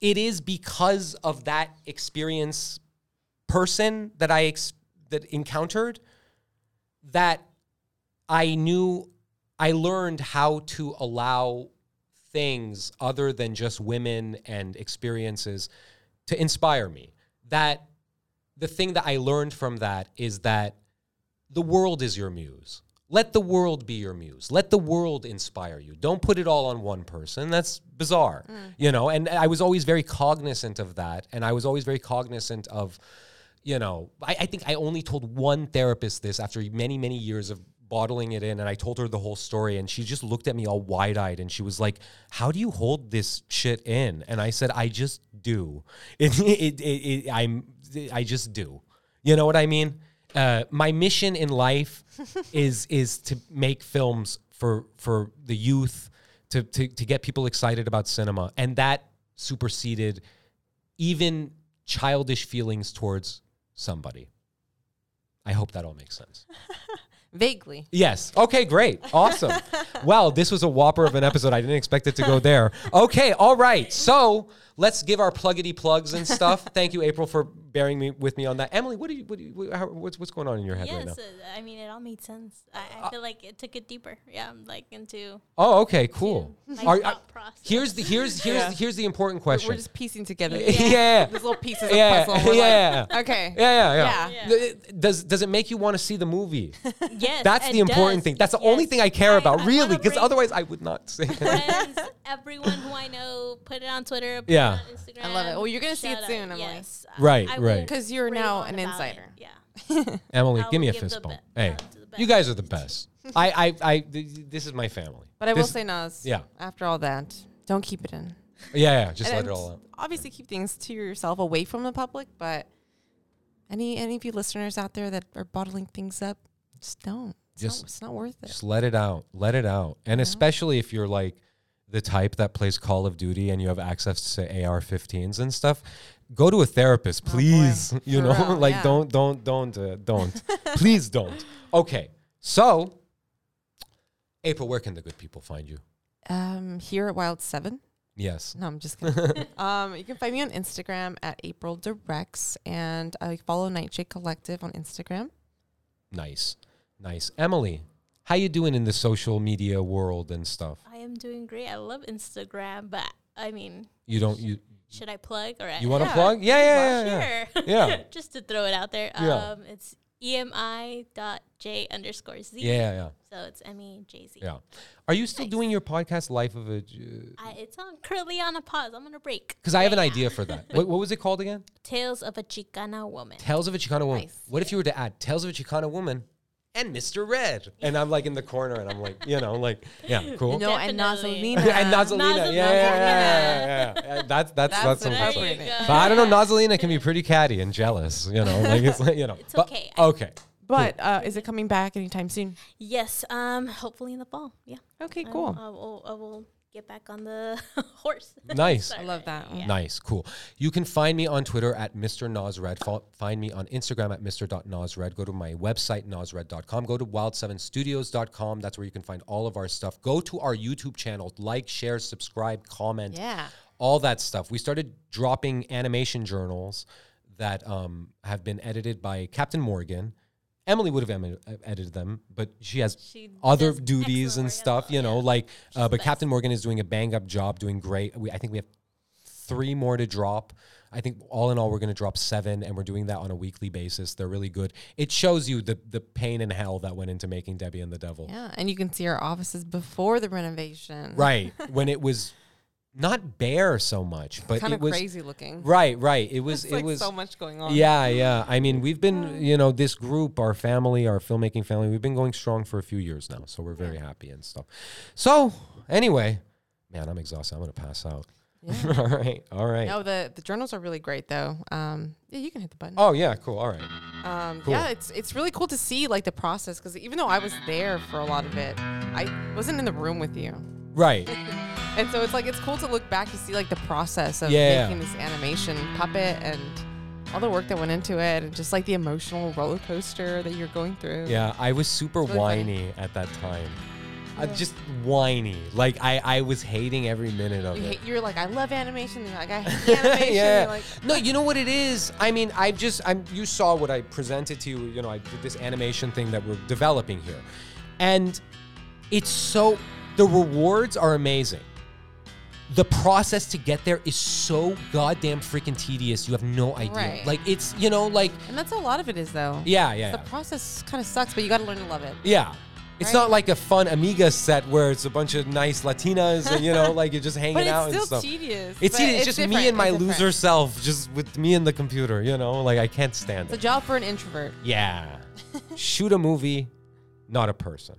it is because of that experience person that I ex- that encountered that I knew I learned how to allow things other than just women and experiences to inspire me. That the thing that I learned from that is that the world is your muse. Let the world be your muse. Let the world inspire you. Don't put it all on one person. That's bizarre, mm. you know. And I was always very cognizant of that, and I was always very cognizant of, you know, I, I think I only told one therapist this after many, many years of bottling it in, and I told her the whole story, and she just looked at me all wide eyed, and she was like, "How do you hold this shit in?" And I said, "I just do. (laughs) It, it, it, it, I'm, I just do. You know what I mean?" uh, my mission in life (laughs) is is to make films for for the youth to, to to get people excited about cinema and that superseded even childish feelings towards somebody i hope that all makes sense (laughs) Vaguely. Yes. Okay, great. Awesome. (laughs) well, this was a whopper of an episode. I didn't expect it to go there. Okay, all right. So let's give our pluggity plugs and stuff. (laughs) Thank you, April, for bearing me with me on that. Emily, what do you, what do you how, what's what's going on in your head right now? Yes, uh, I mean it all made sense. I, I feel like it took it deeper. Yeah, I'm like into Oh, okay, cool. Are- thought are- here's the here's here's Yeah. here's the important question. We're just piecing together yeah. (laughs) these little pieces Yeah, of puzzle. We're yeah, like, okay. Yeah, yeah, yeah. Yeah. Th- Does does it make you want to see the movie? (laughs) yes, That's the important does. thing. That's the only thing I care I- about, I really, because otherwise I would not say friends, everyone who I know, put it on Twitter. Put Yeah. It on Instagram. I love it. Well, you're gonna see it Shout out. soon, Emily. Yes, Right, I right. Because you're rave now on an about it. insider. Yeah. (laughs) Emily, I give me a will give fist bump. be- Hey, uh, to the you guys are the best. (laughs) I, I, I, th- this is my family. But I will This- say, Nas. Yeah. After all that, don't keep it in. Yeah, yeah, just And let it all out. Obviously, keep things to yourself, away from the public. But any any of you listeners out there that are bottling things up, just don't. It's, Just- not, it's not worth it. Just let it out. Let it out. And especially if you're like the type that plays Call of Duty and you have access to AR-15s and stuff, go to a therapist, Oh, please. (laughs) you For know, real, like yeah. don't, don't, don't, uh, don't. (laughs) please don't. Okay, so April, where can the good people find you? Um, here at Wild Seven. Yes. No, I'm just kidding. (laughs) um, you can find me on Instagram at April Directs, and I follow Nightshade Collective on Instagram. Nice, nice. Emily, how you doing in the social media world and stuff? Am doing great. I love Instagram, but I mean, You don't you should I plug or you want to Yeah. plug? Yeah, yeah, yeah, yeah. Sure. (laughs) Yeah. (laughs) Just to throw it out there. Yeah. Um, it's emi dot j underscore z. Yeah, yeah, So it's M E J Z. yeah. Are you still Nice. doing your podcast, Life of a? J- I, it's on currently on a pause. I'm on a break. Because I have an idea for that. (laughs) What, what was it called again? Tales of a Chicana woman. Tales of a Chicana woman. Nice. What if you were to add Tales of a Chicana woman and Mr. Red? (laughs) And I'm like in the corner and I'm like, you know, like, yeah, (laughs) cool. No, and Definitely. Nazolina. and Nazolina. Yeah, yeah, yeah, yeah, yeah, yeah. That's, that's, that's, That's some good There stuff. you appropriate. But I don't know. Nazolina can be pretty catty and jealous, you know, like it's like, you know. It's But- okay. okay. But uh, is it coming back anytime soon? Yes. Um. Hopefully in the fall. Yeah. Okay, I cool. will- I will, I will get back on the (laughs) horse. Nice. I love that. Yeah. Nice, cool. You can find me on Twitter at Mr. Nosred. Find me on Instagram at Mr.Nosred. Go to my website, nosred.com. Go to wild7studios.com. That's where you can find all of our stuff. Go to our YouTube channel. Like, share, subscribe, comment. Yeah. All that stuff. We started dropping animation journals that um, have been edited by Captain Morgan. Emily would have em- edited them, but she has She other duties and stuff, you know, yeah. like, uh, but. Captain Morgan is doing a bang up job, doing great. We, I think we have three more to drop. I think all in all, we're going to drop seven, and we're doing that on a weekly basis. They're really good. It shows you the the pain and hell that went into making Debbie and the Devil. Yeah, and you can see our offices before the renovation. Right (laughs) when it was not bare so much, but Kind it of was crazy looking. right. Right. It (laughs) was. It's it was so much going on. Yeah, yeah. I mean, we've been, you know, this group, our family, our filmmaking family, we've been going strong for a few years now. So we're very happy and stuff. So, anyway, man, I'm exhausted. I'm going to pass out. Yeah. (laughs) all right. All right. No, the the journals are really great though. Um, yeah, you can hit the button. Oh, yeah. Cool. All right. Um, Cool. Yeah, it's it's really cool to see like the process because even though I was there for a lot of it, I wasn't in the room with you, Right. And so it's like it's cool to look back to see like the process of Yeah. making this animation puppet and all the work that went into it, and just like the emotional roller coaster that you're going through. Yeah. I was super Really funny. whiny at that time. Uh, just whiny. Like, I, I was hating every minute of You it. hate, you're like, I love animation. You're like, I hate (laughs) animation. yeah. You're like, no, you know what it is. I mean, I've just I'm you saw what I presented to you. You know, I did this animation thing that we're developing here, and it's so the rewards are amazing. The process to get there is so goddamn freaking tedious. You have no idea. Right. Like it's you know like and that's a lot of it is though. yeah yeah The yeah. process kind of sucks, but you got to learn to love it. yeah. It's Right. not like a fun Amiga set where it's a bunch of nice Latinas and you know (laughs) like you're just hanging out it's and stuff. tedious. It's, tedious. it's just me and my loser self, just with me and the computer. You know, like I can't stand it. It's a job for an introvert. Yeah, (laughs) shoot a movie, not a person.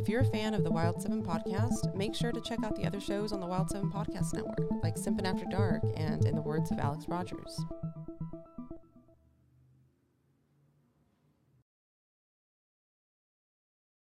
If you're a fan of the Wild 7 podcast, make sure to check out the other shows on the Wild 7 podcast network, like Simpin' After Dark and In the Words of Alex Rogers.